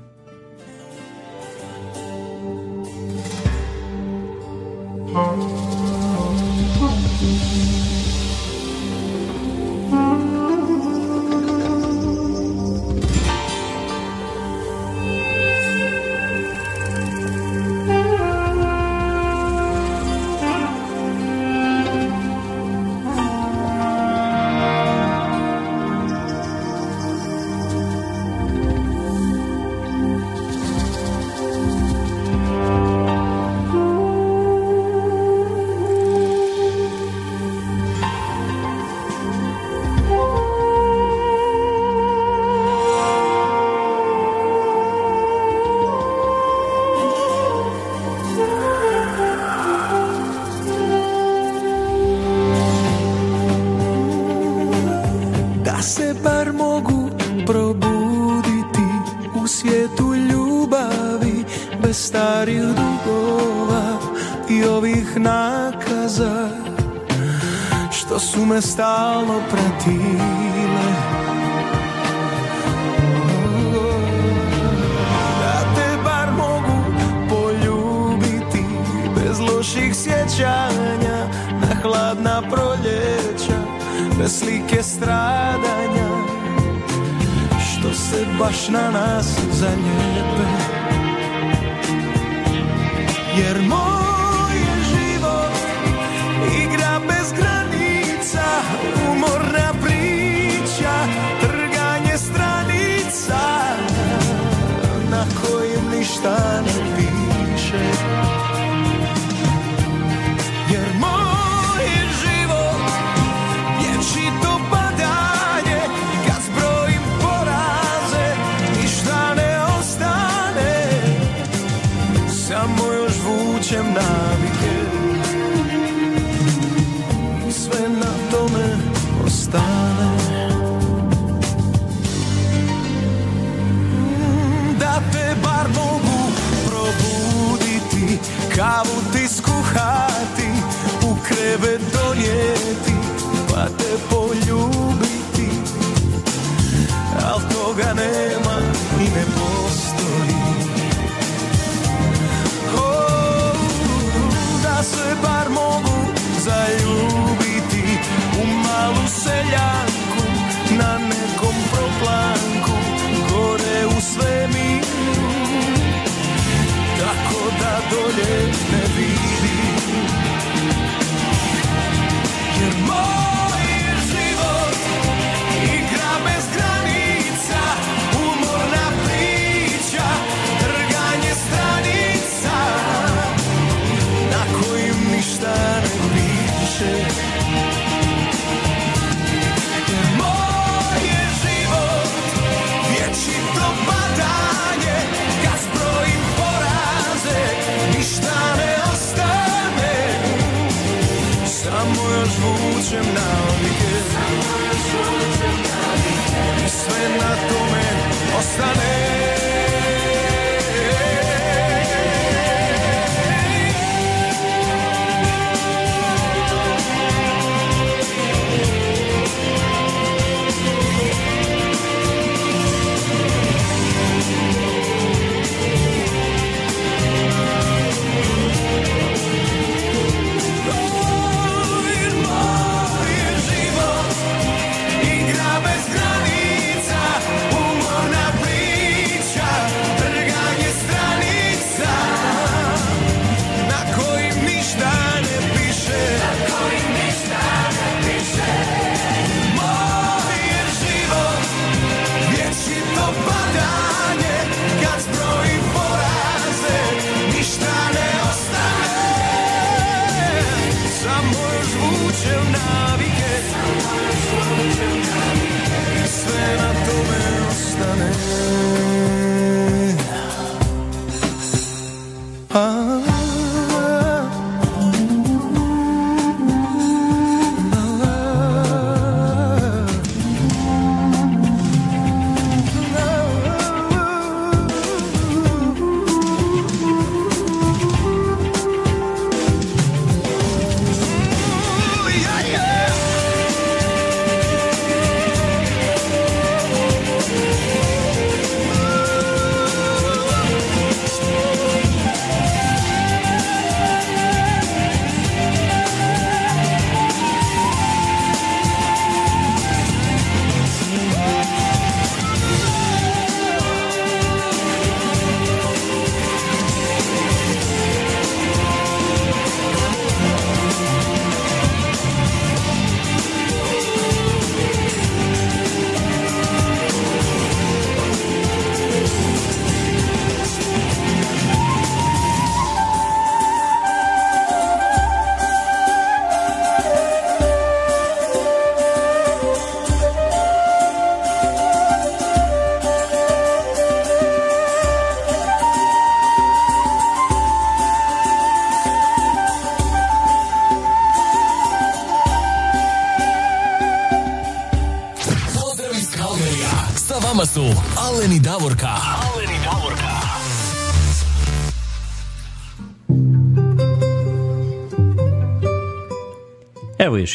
Proljeća Bez slike stradanja Što se baš na nas zaljepe Jer moj je život igra bez granica Umorna priča, trganje stranica Na kojim ništa kavu ti skuhati, u krevet donijeti, pa te poljubiti. Al toga nema i ne postoji. O, da se bar mogu zajedno I'm not.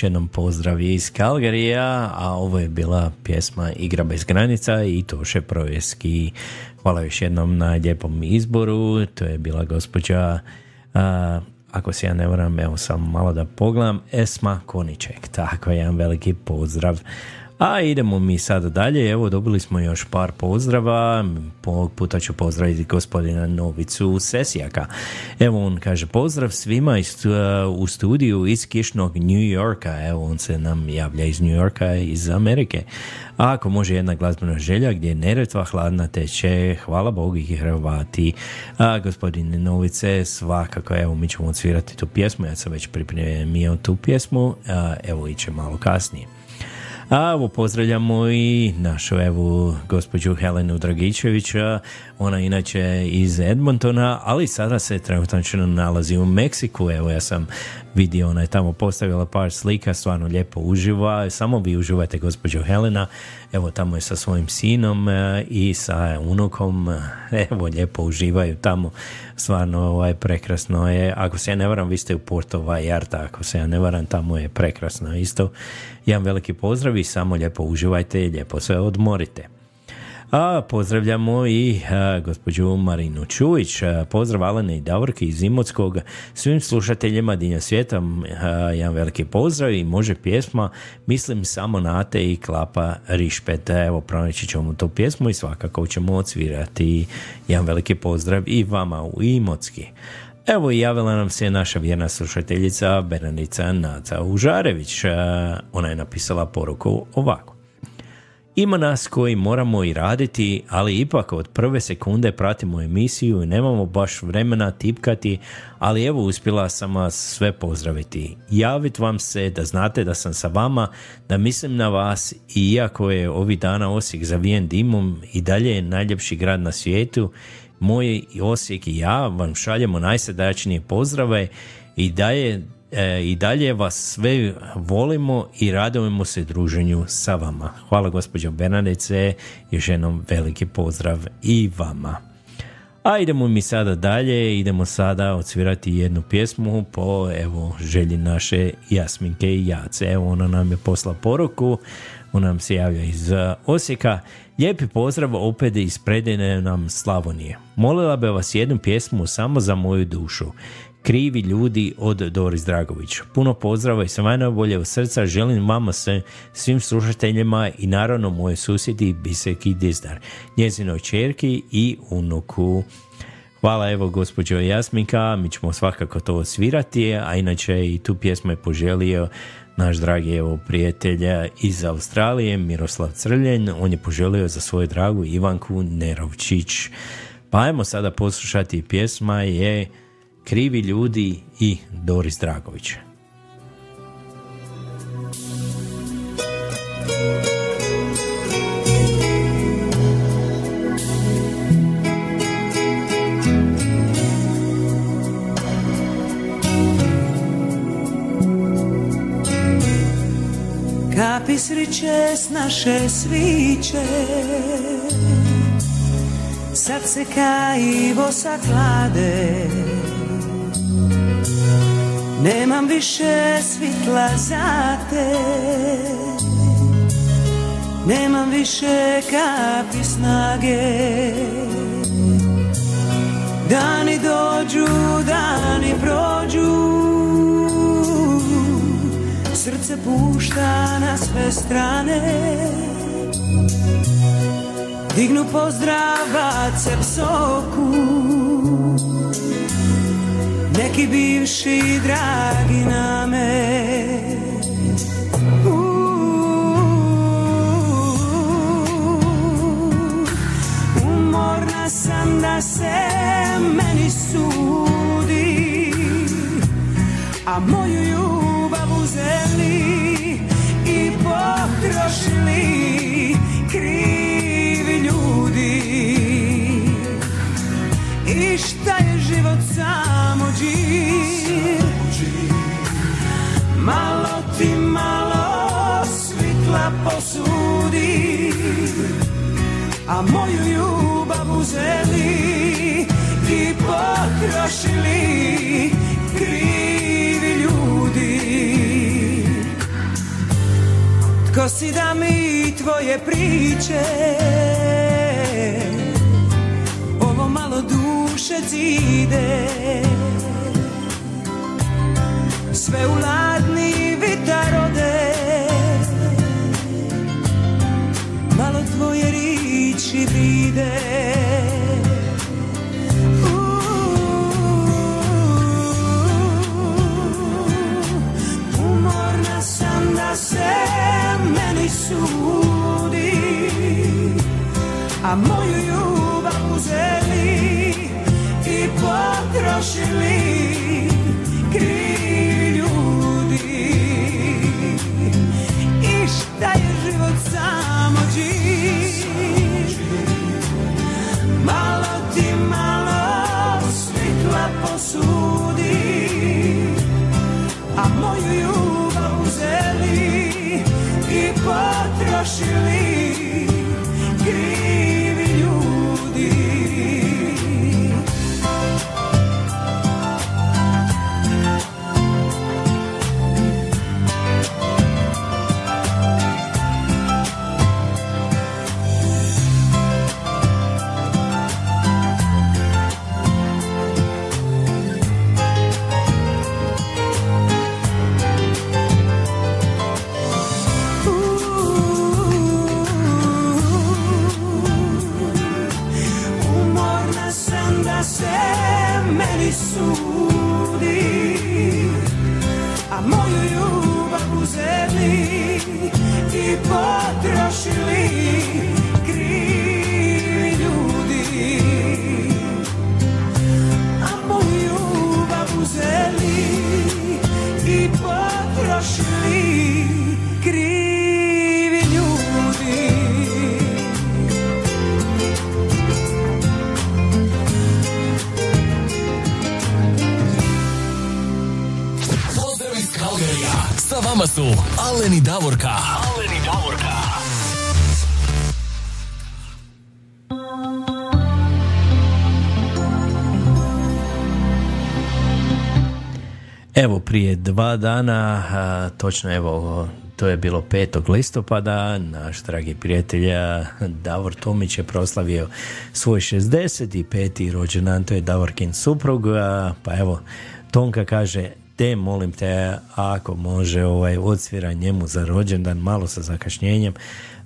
Jednom pozdrav iz Kalgarija, a ovo je bila pjesma Igra bez granica i Toše Projeski. Hvala još jednom na lijepom izboru, to je bila gospođa, a, ako se ja ne varam, evo samo malo da pogledam, Esma Koniček, tako jedan veliki pozdrav. A idemo mi sada dalje, evo dobili smo još par pozdrava, po puta ću pozdraviti gospodina Novicu Sesijaka. Evo on kaže pozdrav svima iz, uh, u studiju iz kišnog New Yorka, evo on se nam javlja iz New Yorka, iz Amerike. A ako može jedna glazbena želja gdje je neretva hladna teče, hvala Bogu i Hrvati. A gospodine Novice, svakako, evo mi ćemo odsvirati tu pjesmu, ja sam već pripremio tu pjesmu, a, evo iće malo kasnije. A evo pozdravljamo i našu evo gospođu Helenu Dragičevića, ona inače iz Edmontona, ali sada se trenutno nalazi u Meksiku, evo ja sam vidio, ona je tamo postavila par slika, stvarno lijepo uživa, samo vi uživate gospođo Helena, evo tamo je sa svojim sinom e, i sa unukom, evo lijepo uživaju tamo, stvarno ovaj, prekrasno je, ako se ja ne varam, vi ste u Porto Vallarta, ako se ja ne varam, tamo je prekrasno isto, jedan veliki pozdrav i samo lijepo uživajte i lijepo se odmorite. A pozdravljamo i a, gospođu Marinu Čujić, a, pozdrav Alene i Davorke iz Imotskog, svim slušateljima Dinja svijeta, a, jedan veliki pozdrav i može pjesma, mislim samo na te i klapa Rišpet, evo pronaći ćemo tu pjesmu i svakako ćemo odsvirati jedan veliki pozdrav i vama u Imotski. Evo i javila nam se naša vjerna slušateljica Beranica Naca Užarević. Ona je napisala poruku ovako. Ima nas koji moramo i raditi, ali ipak od prve sekunde pratimo emisiju i nemamo baš vremena tipkati, ali evo uspjela sam vas sve pozdraviti. Javit vam se da znate da sam sa vama, da mislim na vas i iako je ovih dana Osijek zavijen dimom i dalje je najljepši grad na svijetu, moj Osijek i ja vam šaljemo najsrdačnije pozdrave i dalje E, i dalje vas sve volimo i radujemo se druženju sa vama. Hvala gospođo Bernadece, još jednom veliki pozdrav i vama. A idemo mi sada dalje, idemo sada odsvirati jednu pjesmu po evo želji naše Jasminke i Jace. Evo ona nam je posla poruku, ona nam se javlja iz uh, Osijeka. Lijepi pozdrav opet iz predene nam Slavonije. Molila bi vas jednu pjesmu samo za moju dušu. Krivi ljudi od Doris Dragović. Puno pozdrava i sve najbolje od srca želim vama se, svim slušateljima i naravno moje susjedi Biseki Dizdar, njezinoj čerki i unuku. Hvala evo gospođo Jasminka, mi ćemo svakako to osvirati, a inače i tu pjesmu je poželio naš dragi evo prijatelja iz Australije, Miroslav Crljen, on je poželio za svoju dragu Ivanku Nerovčić. Pa ajmo sada poslušati pjesma je Krivi ljudi i Doris Dragović. Kapi sriće s naše sviće Sad se kaivo saklade Nemam više svitla za te. Nemam više kapi snage. Dani dođu, dani prođu. Srce pušta na sve strane. Dignu pozdrav, bace psoku neki bivši dragi na me Umorna sam da se meni sudi A moju ljubav uzeli i potrošili krivi ljudi. I šta je život samo džir Malo ti malo svitla posudi a moju ljubav uzeli i potrošili krivi ljudi. Tko si da mi tvoje priče zide. Sve u ladni vitar ode. Malo tvoje riči vride Umorna sam da se meni sudi A moju ljubav uzeli i potrošili krivi ljudi. I šta je život samo džir Malo ti malo svitla posudi A moju ljubav uzeli i potrošili dva dana, točno evo to je bilo 5. listopada, naš dragi prijatelj Davor Tomić je proslavio svoj 65. rođendan, to je Davorkin suprug, pa evo Tonka kaže te molim te ako može ovaj odsvira njemu za rođendan malo sa zakašnjenjem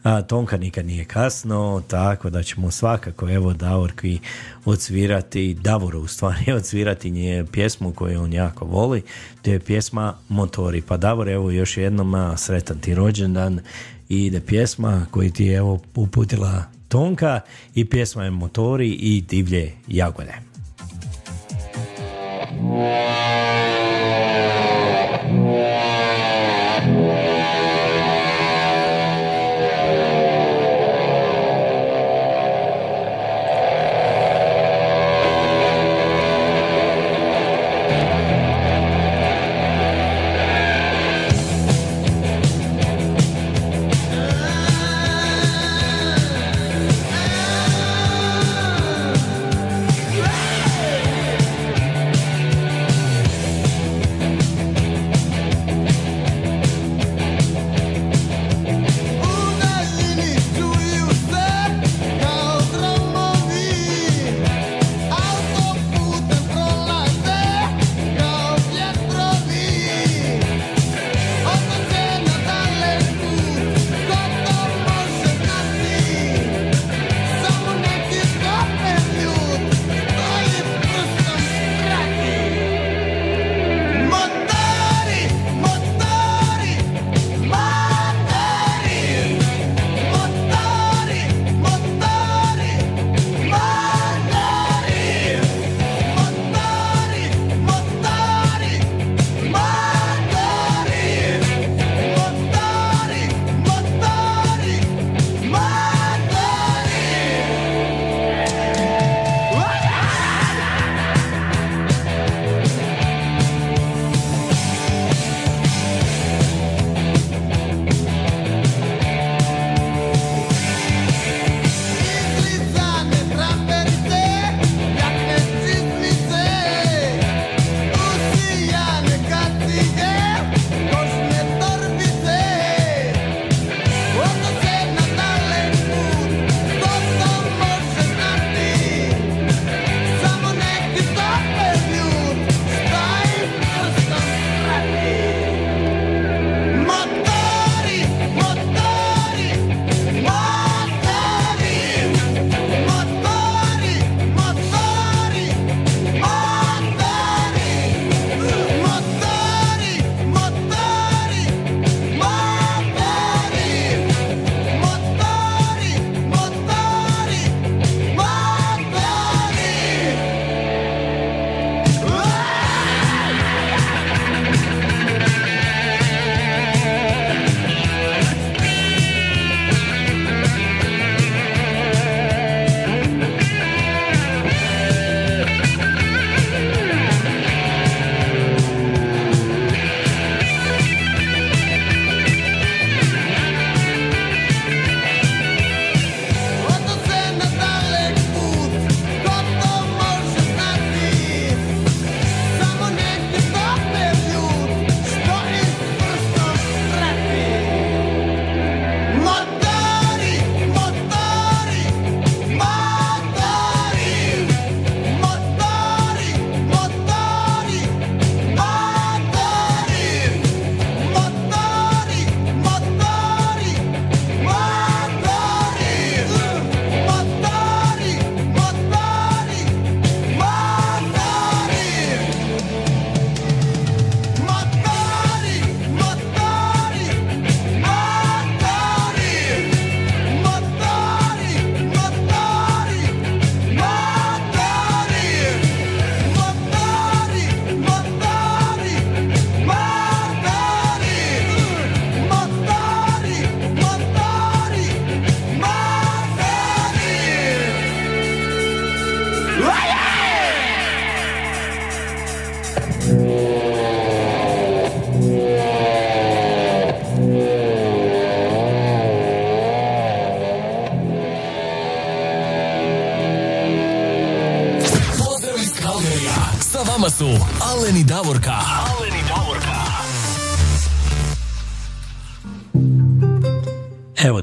a Tonka nikad nije kasno tako da ćemo svakako evo Davorki odsvirati Davoru u stvari odsvirati nje pjesmu koju on jako voli to je pjesma Motori. Pa Davor evo još jednom sretan ti rođendan. I ide pjesma koju ti je evo uputila Tonka i pjesma je Motori i divlje jagode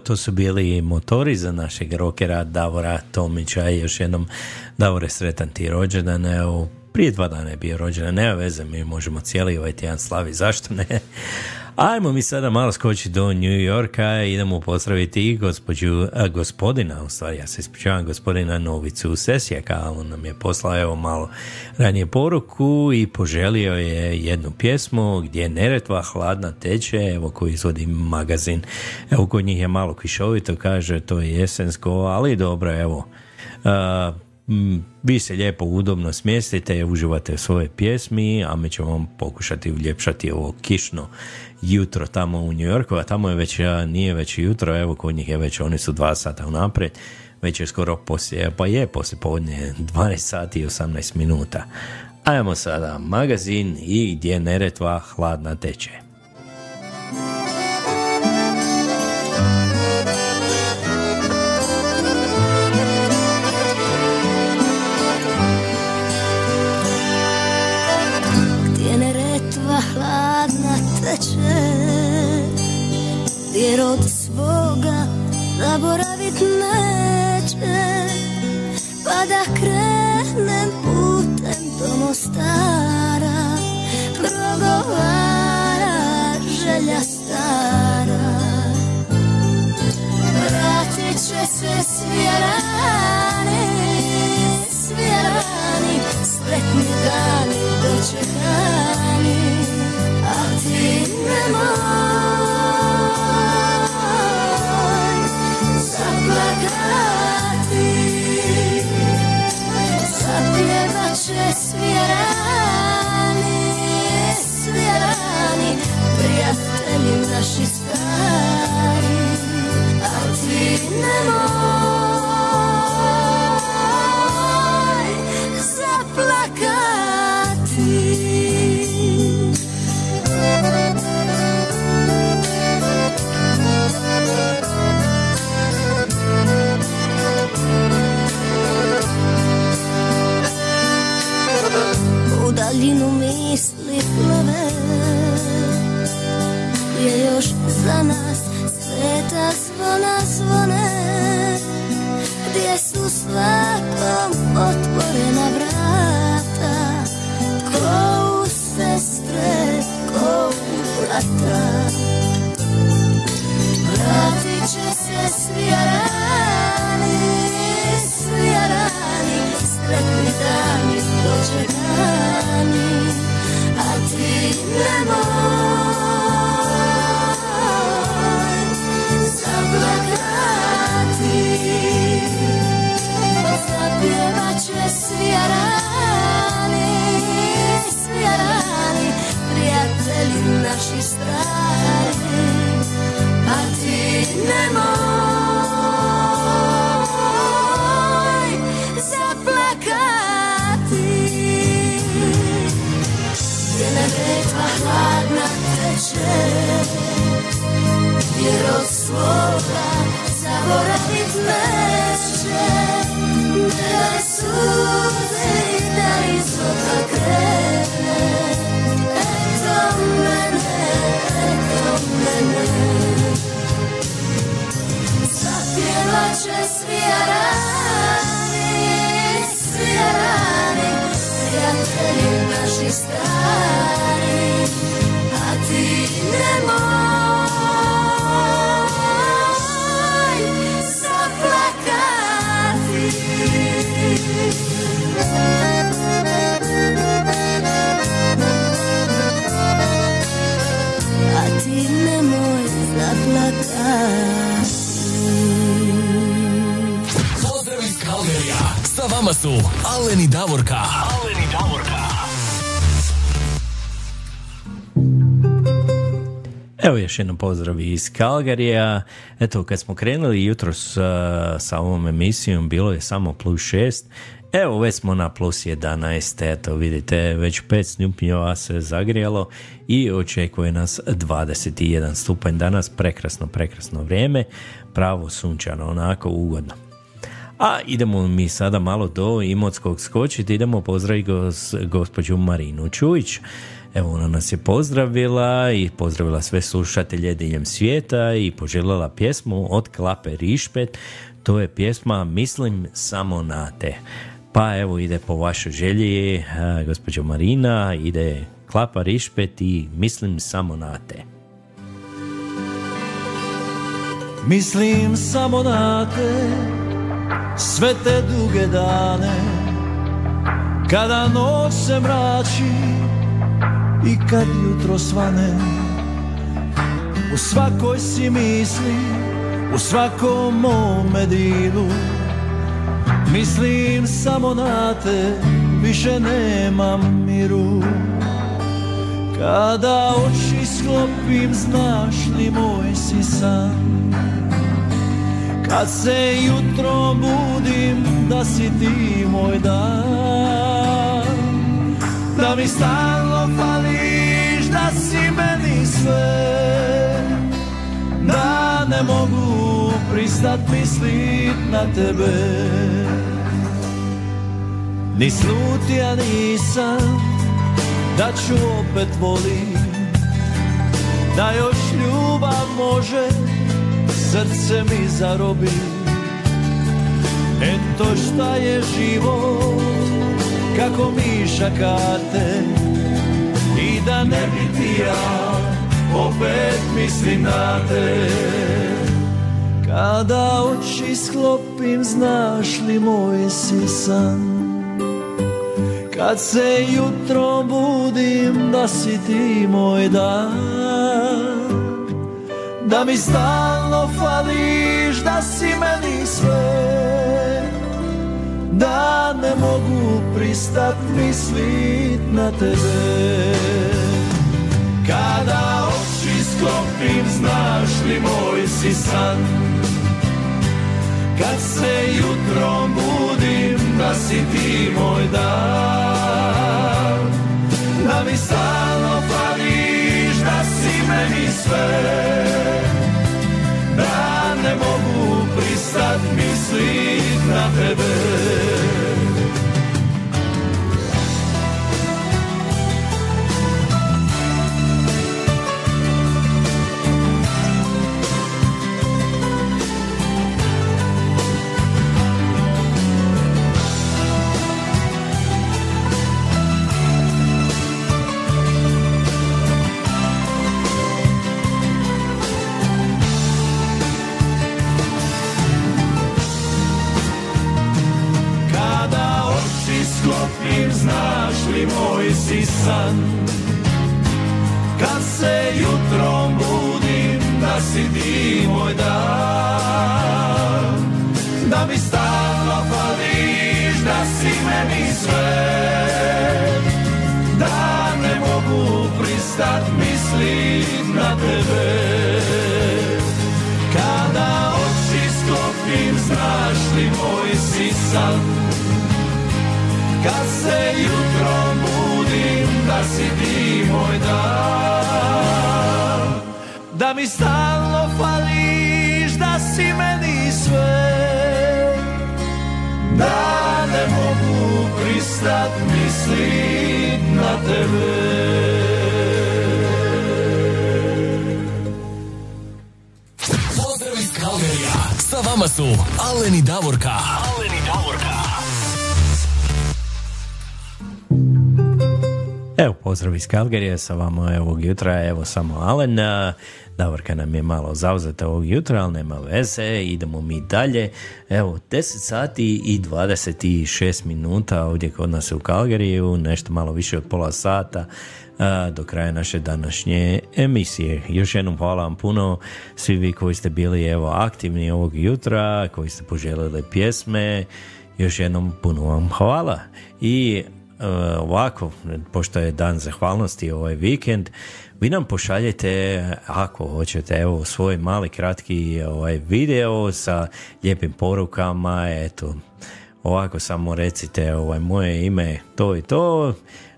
to su bili motori za našeg rokera Davora Tomića i još jednom Davore sretan ti rođendan. Evo, prije dva dana je bio rođendan, nema veze, mi možemo cijeli ovaj tjedan slavi, zašto ne? Ajmo mi sada malo skočiti do New Yorka, idemo pozdraviti i gospođu, a, gospodina, u stvari ja se ispričavam, gospodina Novicu Sesijaka, on nam je poslao evo malo ranije poruku i poželio je jednu pjesmu gdje Neretva hladna teče, evo koji izvodi magazin, evo kod njih je malo kišovito, kaže to je jesensko, ali dobro, evo, a, Mm, vi se lijepo udobno smjestite, uživate u svoje pjesmi, a mi ćemo vam pokušati uljepšati ovo kišno jutro tamo u New Yorku, a tamo je već, nije već jutro, evo kod njih je već, oni su dva sata unaprijed, već je skoro poslije, pa je poslije podne 12 sati i 18 minuta. Ajmo sada magazin i gdje Neretva hladna teče. Zaboravit neće Pa da krenem putem do Mostara još jednom pozdrav iz Kalgarija. Eto, kad smo krenuli jutros sa, sa ovom emisijom, bilo je samo plus 6. Evo, već smo na plus 11. Eto, vidite, već 5 stupnjeva se zagrijalo i očekuje nas 21 stupanj danas. Prekrasno, prekrasno vrijeme. Pravo sunčano, onako ugodno. A idemo mi sada malo do Imotskog skočiti, idemo pozdraviti gos, gospođu Marinu Čujić. Evo ona nas je pozdravila i pozdravila sve slušatelje diljem svijeta i poželjela pjesmu od Klape Rišpet. To je pjesma Mislim samo na te. Pa evo ide po vašoj želji, a, gospođo Marina, ide Klapa Rišpet i Mislim samo na te. Mislim samo na te Sve te duge dane Kada noć se mrači I kad jutro svane U svakoj si misli U svakom mome dilu Mislim samo na te Više nemam miru. Kada oči sklopim Znaš li moj si san? Kad se jutro budim da si ti moj dan. Da mi da si meni sve Da ne mogu pristat mislit na tebe. Ni slutija nisam da ću opet volim Da još ljubav može srce mi zarobi. Eto šta je život kako miša karte I da ne bi ti ja opet mislim na te. Kada oči sklopim znaš li moj si san? Kad se jutro budim da si ti moj dan? Da mi stalno fališ, da si meni sve? Da ne mogu pristat mislit na tebe. Kada oči sklopim, znaš li moj si san? Kad se jutro budim, da si ti moj dan. Da mi stalno fališ, da si meni sve. Da ne mogu pristat mislit na tebe moj si san. Kad se jutrom budim, da si ti moj dan. Da mi stalno fališ, da si meni sve. Da ne mogu pristat mislit na tebe. Kada oči sklopim, znaš li moj si san? Kad se jutro moj dan Da mi stalno fališ, da si meni sve Da ne mogu pristat mislit na tebe Pozdrav iz Kalgerija. Sa vama su Aleni Davorka. Evo, pozdrav iz Kalgarije sa vama ovog jutra, evo samo Alen. Davorka nam je malo zauzeta ovog jutra, ali nema veze, idemo mi dalje. Evo, 10 sati i 26 minuta ovdje kod nas u Kalgariju, nešto malo više od pola sata do kraja naše današnje emisije. Još jednom hvala vam puno svi vi koji ste bili evo aktivni ovog jutra, koji ste poželjeli pjesme, još jednom puno vam hvala. I ovako, pošto je dan zahvalnosti ovaj vikend, vi nam pošaljete, ako hoćete, evo svoj mali kratki ovaj video sa lijepim porukama, eto, ovako samo recite ovaj moje ime to i to,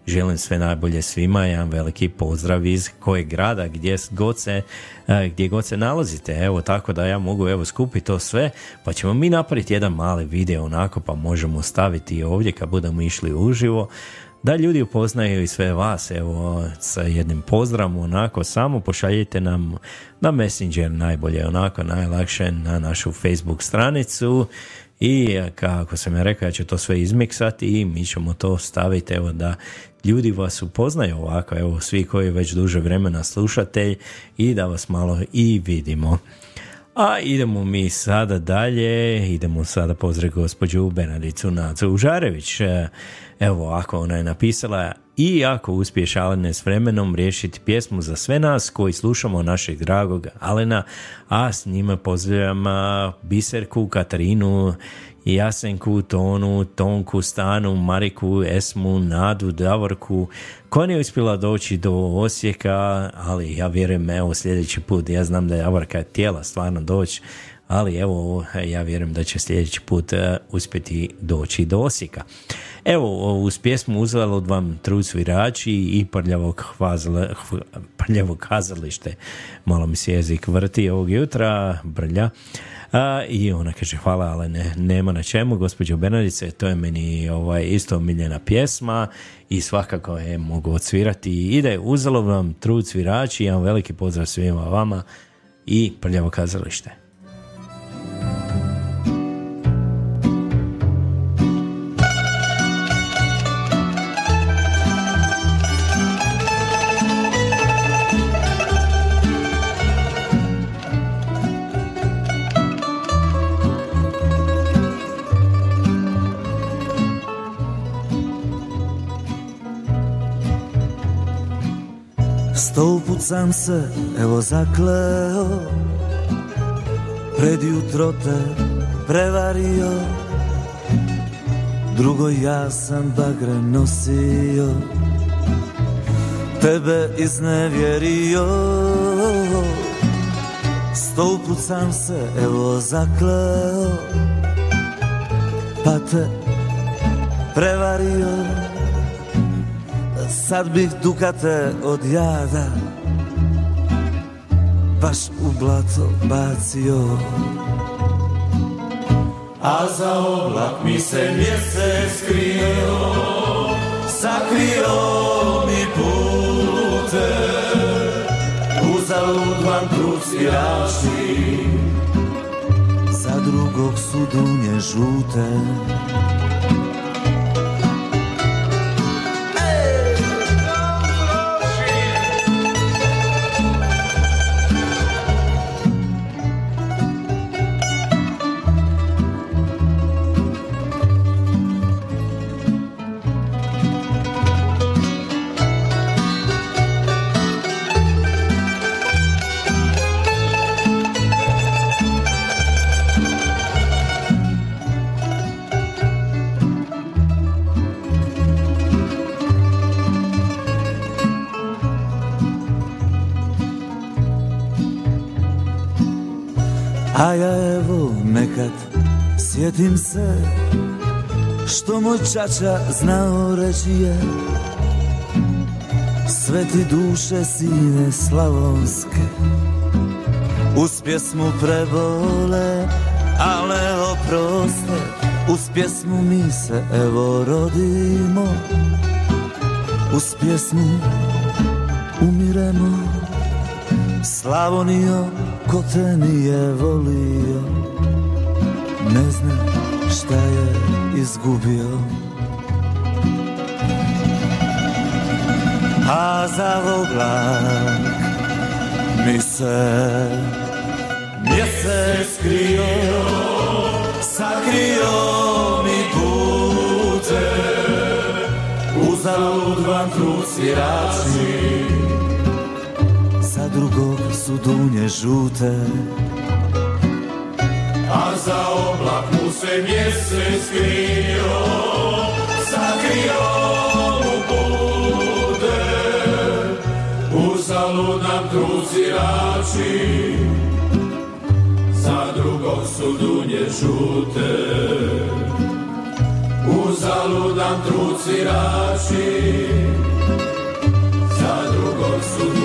želim sve najbolje svima, jedan veliki pozdrav iz kojeg grada, gdje god se, e, gdje god se nalazite, evo tako da ja mogu evo skupiti to sve, pa ćemo mi napraviti jedan mali video onako, pa možemo staviti ovdje kad budemo išli uživo, da ljudi upoznaju i sve vas, evo, sa jednim pozdravom, onako, samo pošaljite nam na Messenger najbolje, onako, najlakše na našu Facebook stranicu i kako sam ja rekao, ja ću to sve izmiksati i mi ćemo to staviti, evo, da ljudi vas upoznaju ovako, evo, svi koji već duže vremena slušate i da vas malo i vidimo. A idemo mi sada dalje, idemo sada pozdraviti gospođu Benadicu Nacu Užarević. E, Evo ako ona je napisala i ako uspiješ Alene s vremenom riješiti pjesmu za sve nas koji slušamo našeg dragog Alena, a s njima pozdravljam Biserku, Katarinu, Jasenku, Tonu, Tonku, Stanu, Mariku, Esmu, Nadu, Davorku, ko nije uspjela doći do Osijeka, ali ja vjerujem, evo sljedeći put, ja znam da je Davorka tijela stvarno doći, ali evo, ja vjerujem da će sljedeći put e, uspjeti doći do Osijeka. Evo, uz pjesmu Uzalud vam trud svirači i prljavo, hvazle, hv- prljavo kazalište. Malo mi se jezik vrti ovog jutra, brlja. A, I ona kaže, hvala, ali ne, nema na čemu, gospođo Bernardice, to je meni ovaj, isto omiljena pjesma i svakako je mogu odsvirati. Ide, uzalo vam trud svirači, jedan veliki pozdrav svima vama i prljavo kazalište. Sto put sam se evo zakleo. Pred jutro te prevario. Drugo ja sam bagre nosio. Tebe iznevjerio. Sto put sam se evo zakleo. Pa te prevario Sad bih dukate od jada Baš u blato bacio. A za oblak mi se mjesec skrio. Sakrio mi pute. Uzalud vam trud svirači Za drugog su dunje žute A ja evo nekad sjetim se Što moj čača znao reći je. Sve ti duše sine slavonske Uz pjesmu prebole, ale oproste Uz pjesmu mi se evo rodimo. Uz pjesmu umiremo Slavonio, ko te nije volio Ne zna šta je izgubio. A za oblak mi se Mjesec skrio Sakrio mi pute. Uzalud vam trud svirači su dunje žute. A za oblak mu se mjesec skrio Sakrio mu pute Uzalud nam trud svirači Za drugog su dunje žute. Drugog su dunje žute Za drugog su Dunje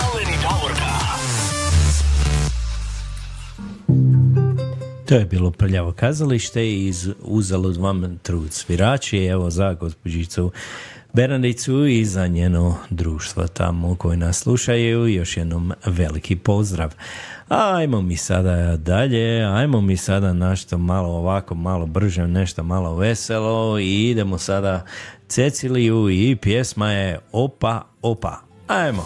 To je bilo prljavo kazalište iz Uzalud vam trud svirači, evo za gospođicu Beranicu i za njeno društvo tamo koji nas slušaju, još jednom veliki pozdrav. Ajmo mi sada dalje, ajmo mi sada nešto malo ovako, malo brže, nešto malo veselo i idemo sada Ceciliju i pjesma je Opa, opa. Ajmo.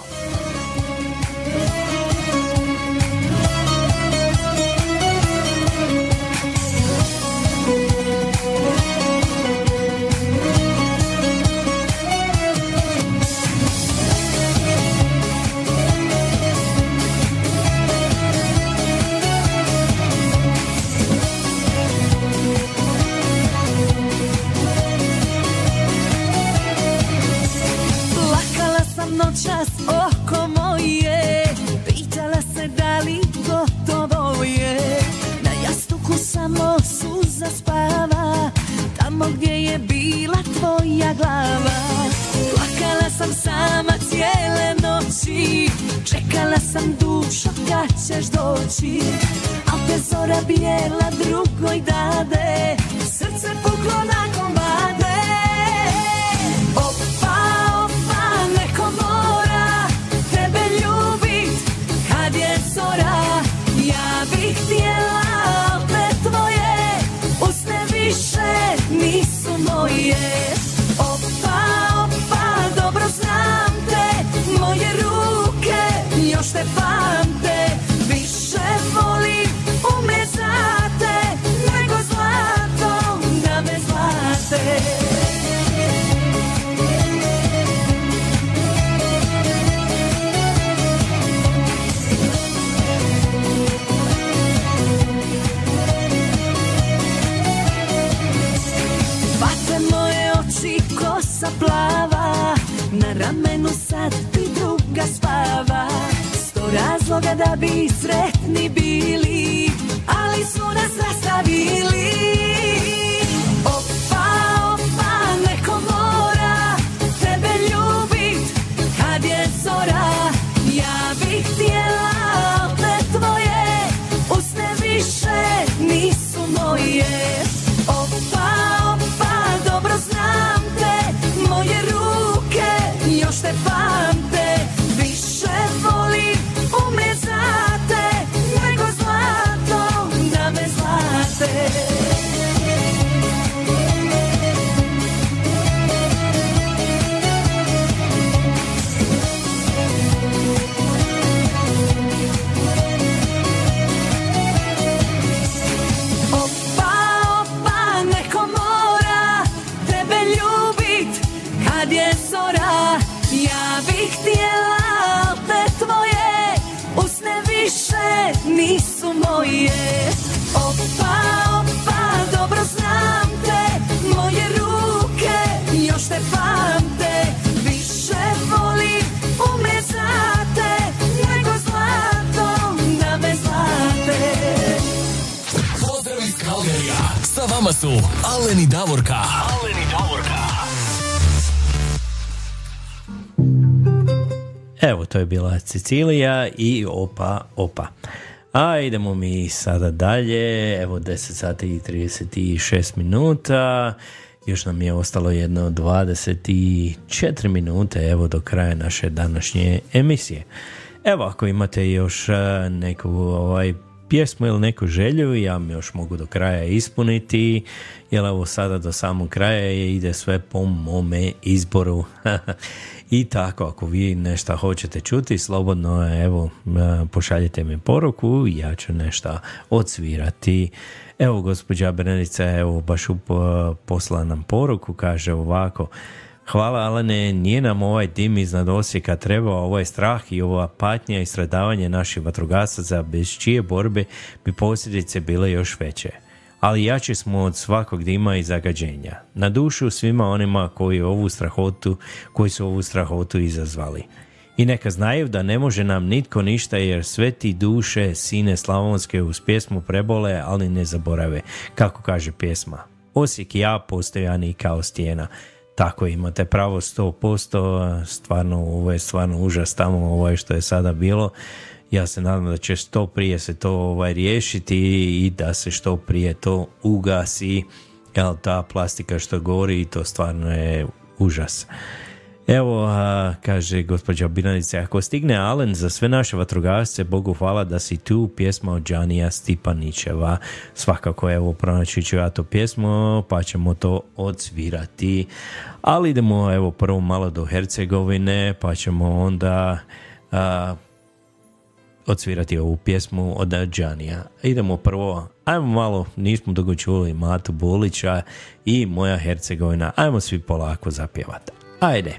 Cecilija i opa, opa. A idemo mi sada dalje, evo 10 sati i 36 minuta, još nam je ostalo jedno 24 minute, evo do kraja naše današnje emisije. Evo, ako imate još a, neku ovaj, pjesmu ili neku želju, ja vam još mogu do kraja ispuniti, jer evo sada do samog kraja je- ide sve po mome izboru. I tako, ako vi nešto hoćete čuti, slobodno evo, e, pošaljite mi poruku, ja ću nešto odsvirati. Evo, gospođa Brenica, evo, baš up, poslala nam poruku, kaže ovako, Hvala Alene, nije nam ovaj dim iznad Osijeka trebao, ovaj strah i ova patnja i stradavanje naših vatrogasaca bez čije borbe bi posljedice bile još veće. Ali jači smo od svakog dima i zagađenja. Na dušu svima onima koji ovu strahotu, koji su ovu strahotu izazvali. I neka znaju da ne može nam nitko ništa jer sve ti duše sine slavonske uz pjesmu prebole, ali ne zaborave, kako kaže pjesma. Osijek ja postojani kao stijena. Tako imate pravo 100%, stvarno ovo je stvarno užas tamo ovaj što je sada bilo. Ja se nadam da će što prije se to ovaj riješiti i da se što prije to ugasi. Jel ta plastika što gori to stvarno je užas. Evo, kaže gospođa Binanice, ako stigne Alen za sve naše vatrogasce, Bogu hvala da si tu, pjesma od Đanija Stipanićeva. Svakako, evo, pronaći ću ja to pjesmu, pa ćemo to odsvirati. Ali idemo, evo, prvo malo do Hercegovine, pa ćemo onda odsvirati ovu pjesmu od Đanija. Idemo prvo, ajmo malo, nismo dugo čuli Matu Bulića i Moja Hercegovina, ajmo svi polako zapjevati. Ajde.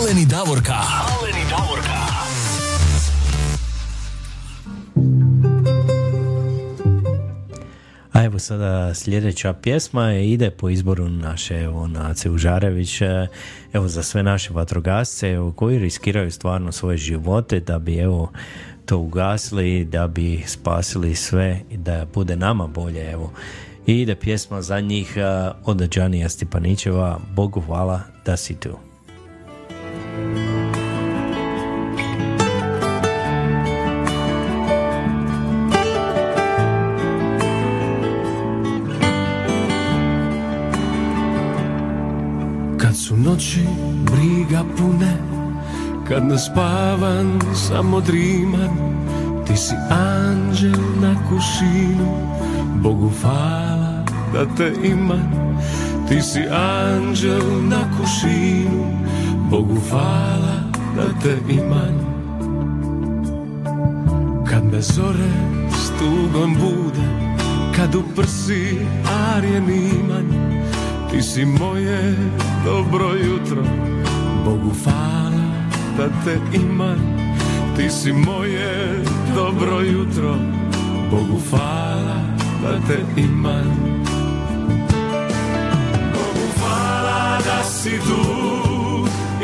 Aleni Davorka. Aleni Davorka. A evo sada sljedeća pjesma ide po izboru naše evo, Nace Užarević, e, evo za sve naše vatrogasce evo, koji riskiraju stvarno svoje živote da bi evo to ugasili, da bi spasili sve i da bude nama bolje evo. I ide pjesma za njih e, od Đanija Stipanićeva, Bogu hvala da si tu. Noći briga pune Kad ne spavan, samo driman Ti si anđel na kušinu Bogu hvala da te imam Ti si anđel na kušinu Bogu hvala da te imam Kad me zore s tugom bude Kad u prsi arjen iman ti si moje dobro jutro. Bogu hvala da te imam Ti si moje dobro jutro. Bogu hvala da te imam Bogu hvala da si tu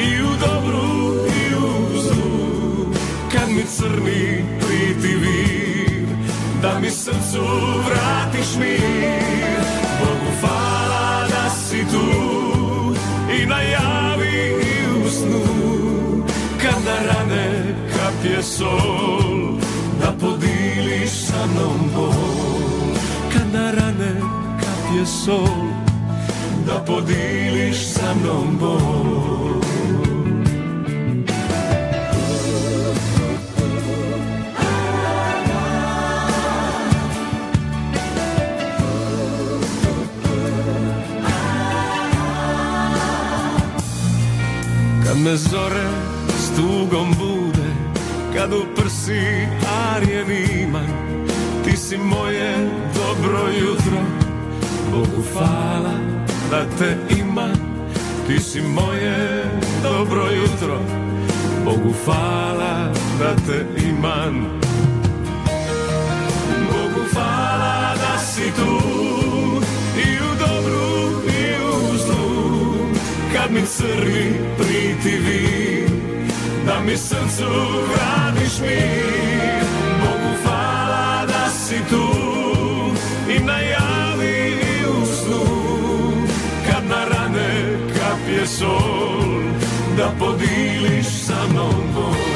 I u dobru i u zlu. Kad mi crni priti vir Da mi srcu vratiš mir. Bogu hvala si tu I najavi i u snu. Kad na rane kapje sol Da podiliš sa mnom bol. Kad na rane kapje sol Da podiliš sa mnom bol me zore s tugom bude Kad u prsi arjen imam Ti si moje dobro jutro Bogu hvala da te imam Ti si moje dobro jutro Bogu hvala da te imam. Bogu hvala da si tu Kad mi crni pritivi Da mi srcu vratiš mir Bogu hvala da si tu I najavi i u snu Kad na rane kapje sol Da podiliš sa mnom bol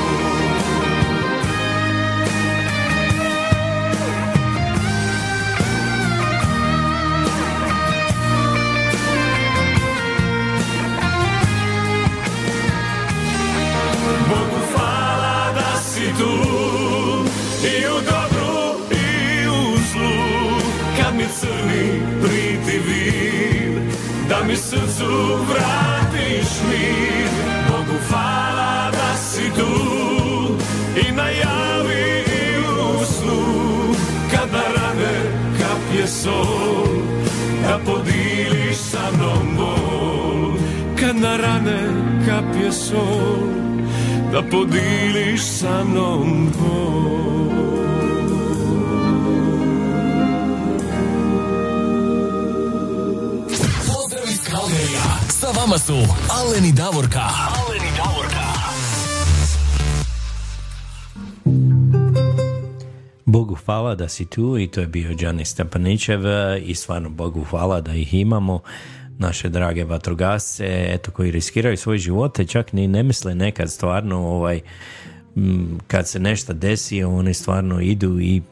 mi srcu vratiš mir Bogu hvala da si tu. I najavi i u snu Kad na rane kapje sol Da podiliš sa mnom bol. Kad na rane kapje sol Da podiliš sa mnom bol vama su Aleni Davorka. Aleni Davorka. Bogu hvala da si tu i to je bio Đani Stepanićev i stvarno Bogu hvala da ih imamo naše drage vatrogasce eto koji riskiraju svoje živote čak ni ne misle nekad stvarno ovaj m, kad se nešto desi oni stvarno idu i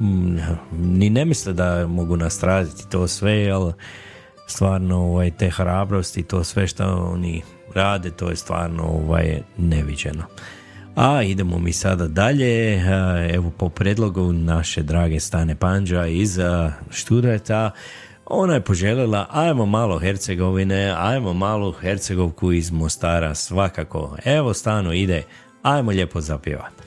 m, ni ne misle da mogu nastraditi to sve ali stvarno ovaj, te hrabrosti to sve što oni rade to je stvarno ovaj, neviđeno a idemo mi sada dalje, evo po predlogu naše drage Stane Panđa iz a, Študrata, ona je poželjela, ajmo malo Hercegovine, ajmo malo Hercegovku iz Mostara, svakako. Evo stano ide, ajmo lijepo zapjevati.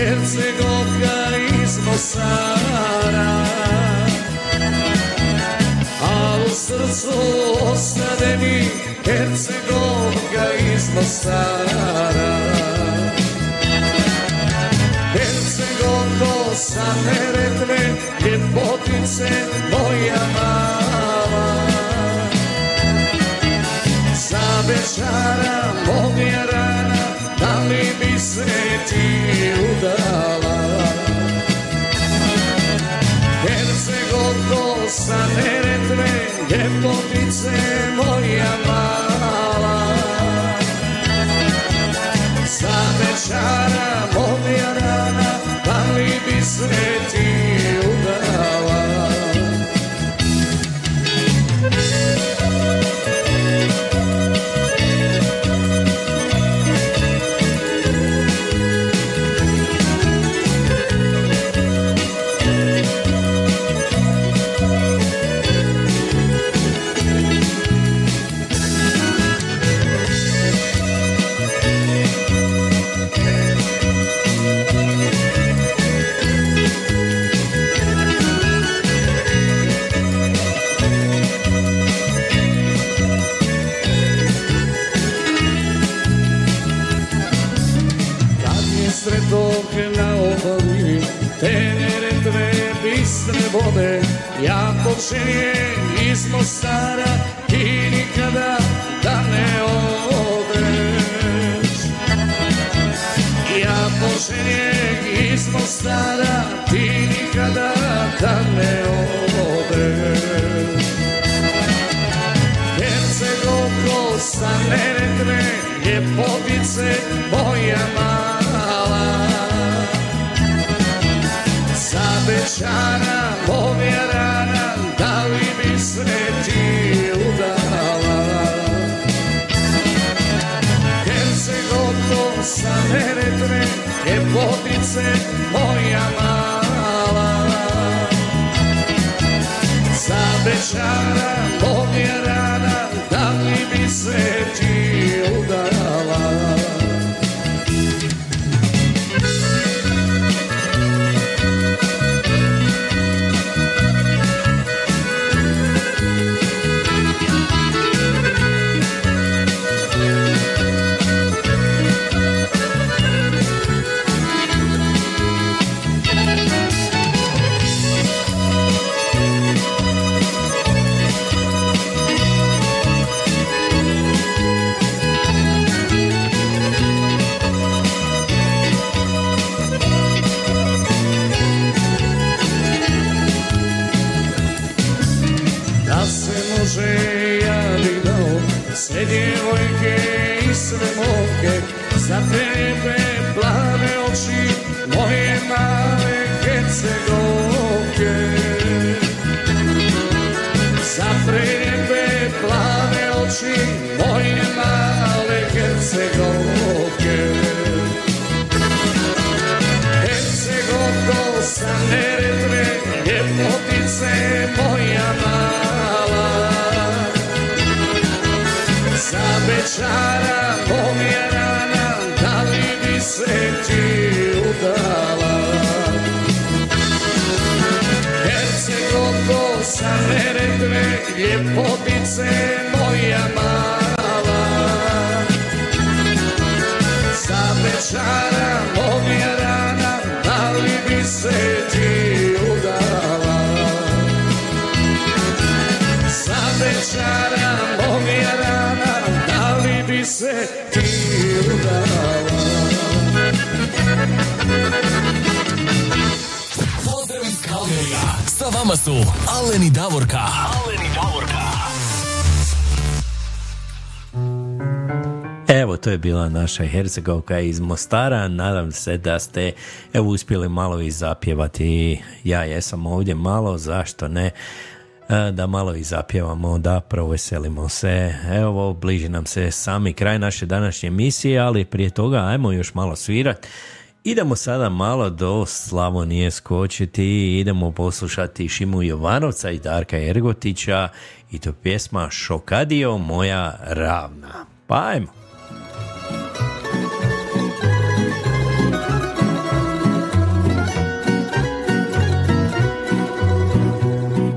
Hercegovka iz Mosara A u srcu ostade mi Hercegovka iz Mosara Hercegovko sa Neretve Ljepotice moja mala. Za moja rana Da li bi se ti udala. Hercegovko sa Neretve Ljepotice moja mala. Za večara moja rana Da li bi se ti na obali Tenere dve bistre vode Ja počinjem iz Mostara I nikada da ne odeš. Ja počinjem iz Mostara Ti nikada da ne odeš. Hercegovko sa Neretve Ljepotice moja mala Za večara moja rana Da li bi se ti udala? Hercegovko sa Neretve Ljepotice moja mala. Za večara Neretve Ljepotice moja mala. Za večara moja rana Da li bi se ti udala? Za večara moja rana Da li bi se ti udala Sa vama su Alen i Davorka. Evo Evo, to je bila naša Hercegovka iz Mostara. Nadam se da ste evo uspjeli malo i zapjevati. Ja jesam ovdje malo, zašto ne? E, da malo i zapjevamo, da proveselimo se. Evo, bliži nam se sami kraj naše današnje emisije, ali prije toga ajmo još malo svirati. Idemo sada malo do Slavonije skočiti idemo poslušati Šimu Jovanovca i Darka Ergotića i to pjesma Šokadio moja ravna. Pa ajmo.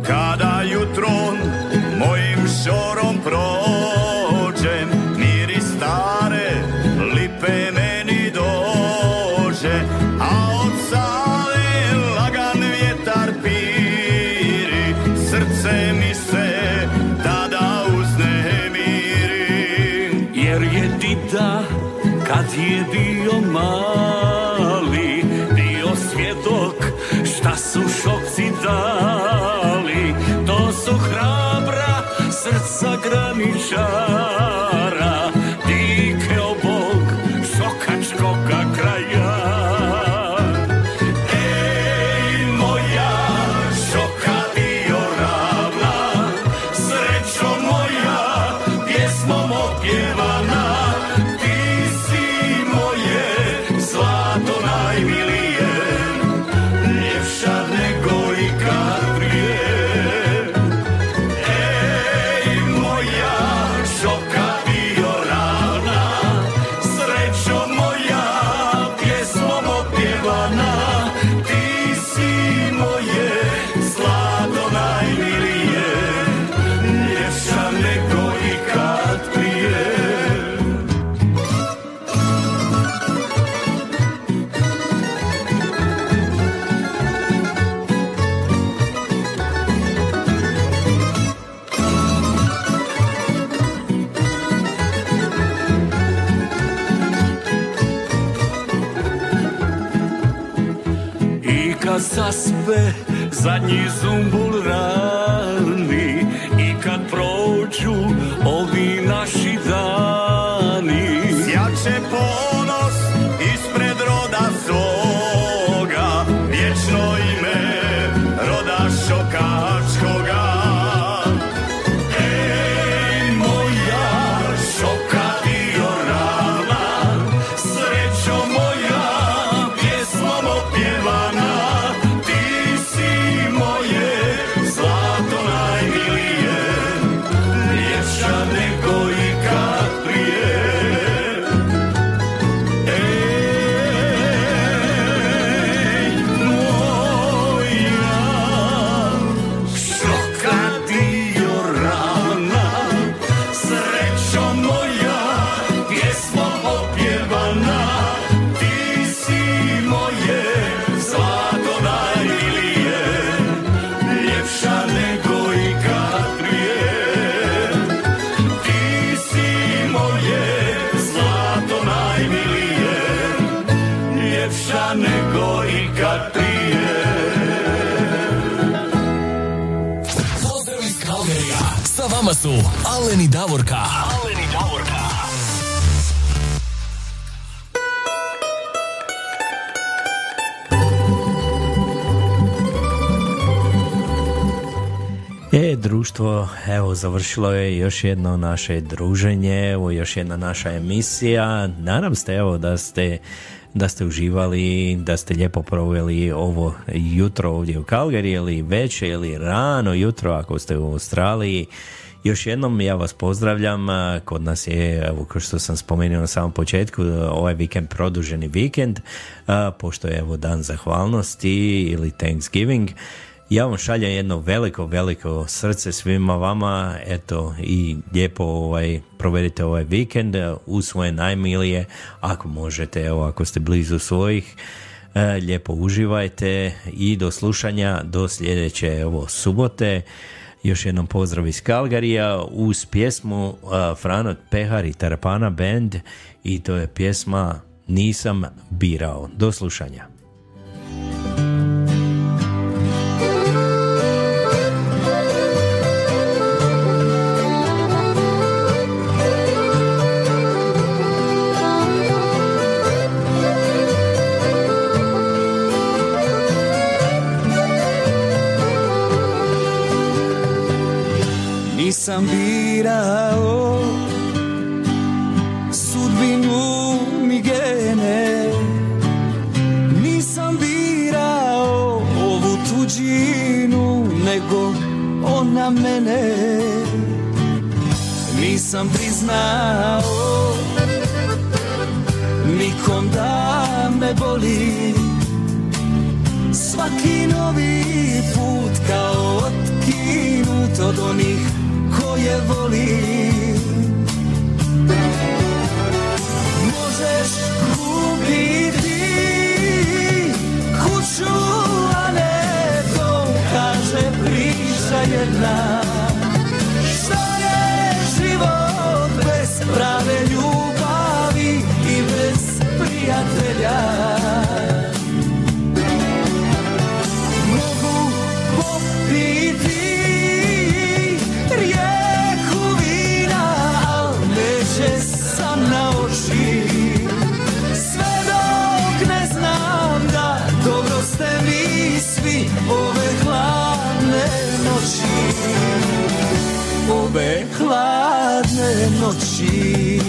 Kada jutrom mojim šorom prođem srca graničara zaspe zadnji zumbul rani. I kad prođu ovi naši dani Sjače ponos Davorka. Aleni Davorka. E, društvo, evo, završilo je još jedno naše druženje, evo, još jedna naša emisija. Nadam se, evo, da ste da ste uživali, da ste lijepo proveli ovo jutro ovdje u Calgary ili večer ili rano jutro ako ste u Australiji. Još jednom ja vas pozdravljam, kod nas je, evo kao što sam spomenuo na samom početku, ovaj vikend produženi vikend, pošto je evo dan zahvalnosti ili Thanksgiving. Ja vam šaljem jedno veliko, veliko srce svima vama, eto i lijepo ovaj, provedite ovaj vikend uz svoje najmilije, ako možete, evo ako ste blizu svojih, e, lijepo uživajte i do slušanja do sljedeće evo subote. Još jednom pozdrav iz Kalgarija uz pjesmu uh, Franot Pehar i Tarapana Band i to je pjesma Nisam birao. Do slušanja. Nisam birao sudbinu mi gene Nisam birao ovu tuđinu nego ona mene. Nisam priznao nikom da me boli. Svaki novi put kao otkinut od onih koje voli. Možeš kupiti kuću, a ne to kaže priča jedna. Što je život bez prave ljubavi i bez prijatelja noći.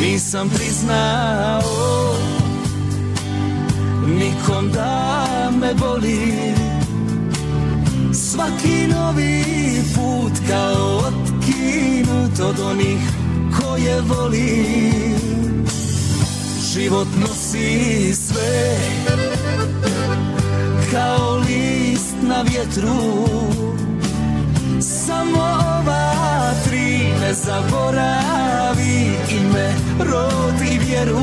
Nisam priznao nikom da me boli Svaki novi put kao otkinut od onih koje voli Život nosi sve kao list na vjetru. Samo ova tri ne zaboravi ime, rod i vjeru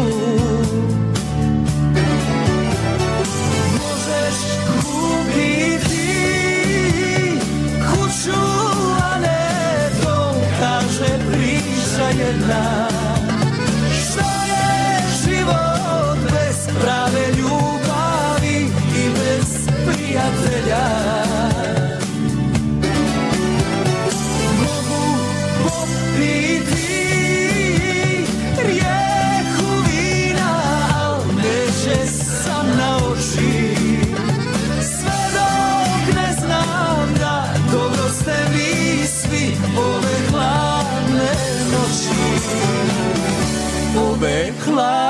jedna. Što je život bez prave ljubavi i bez prijatelja noći Ove hladne noći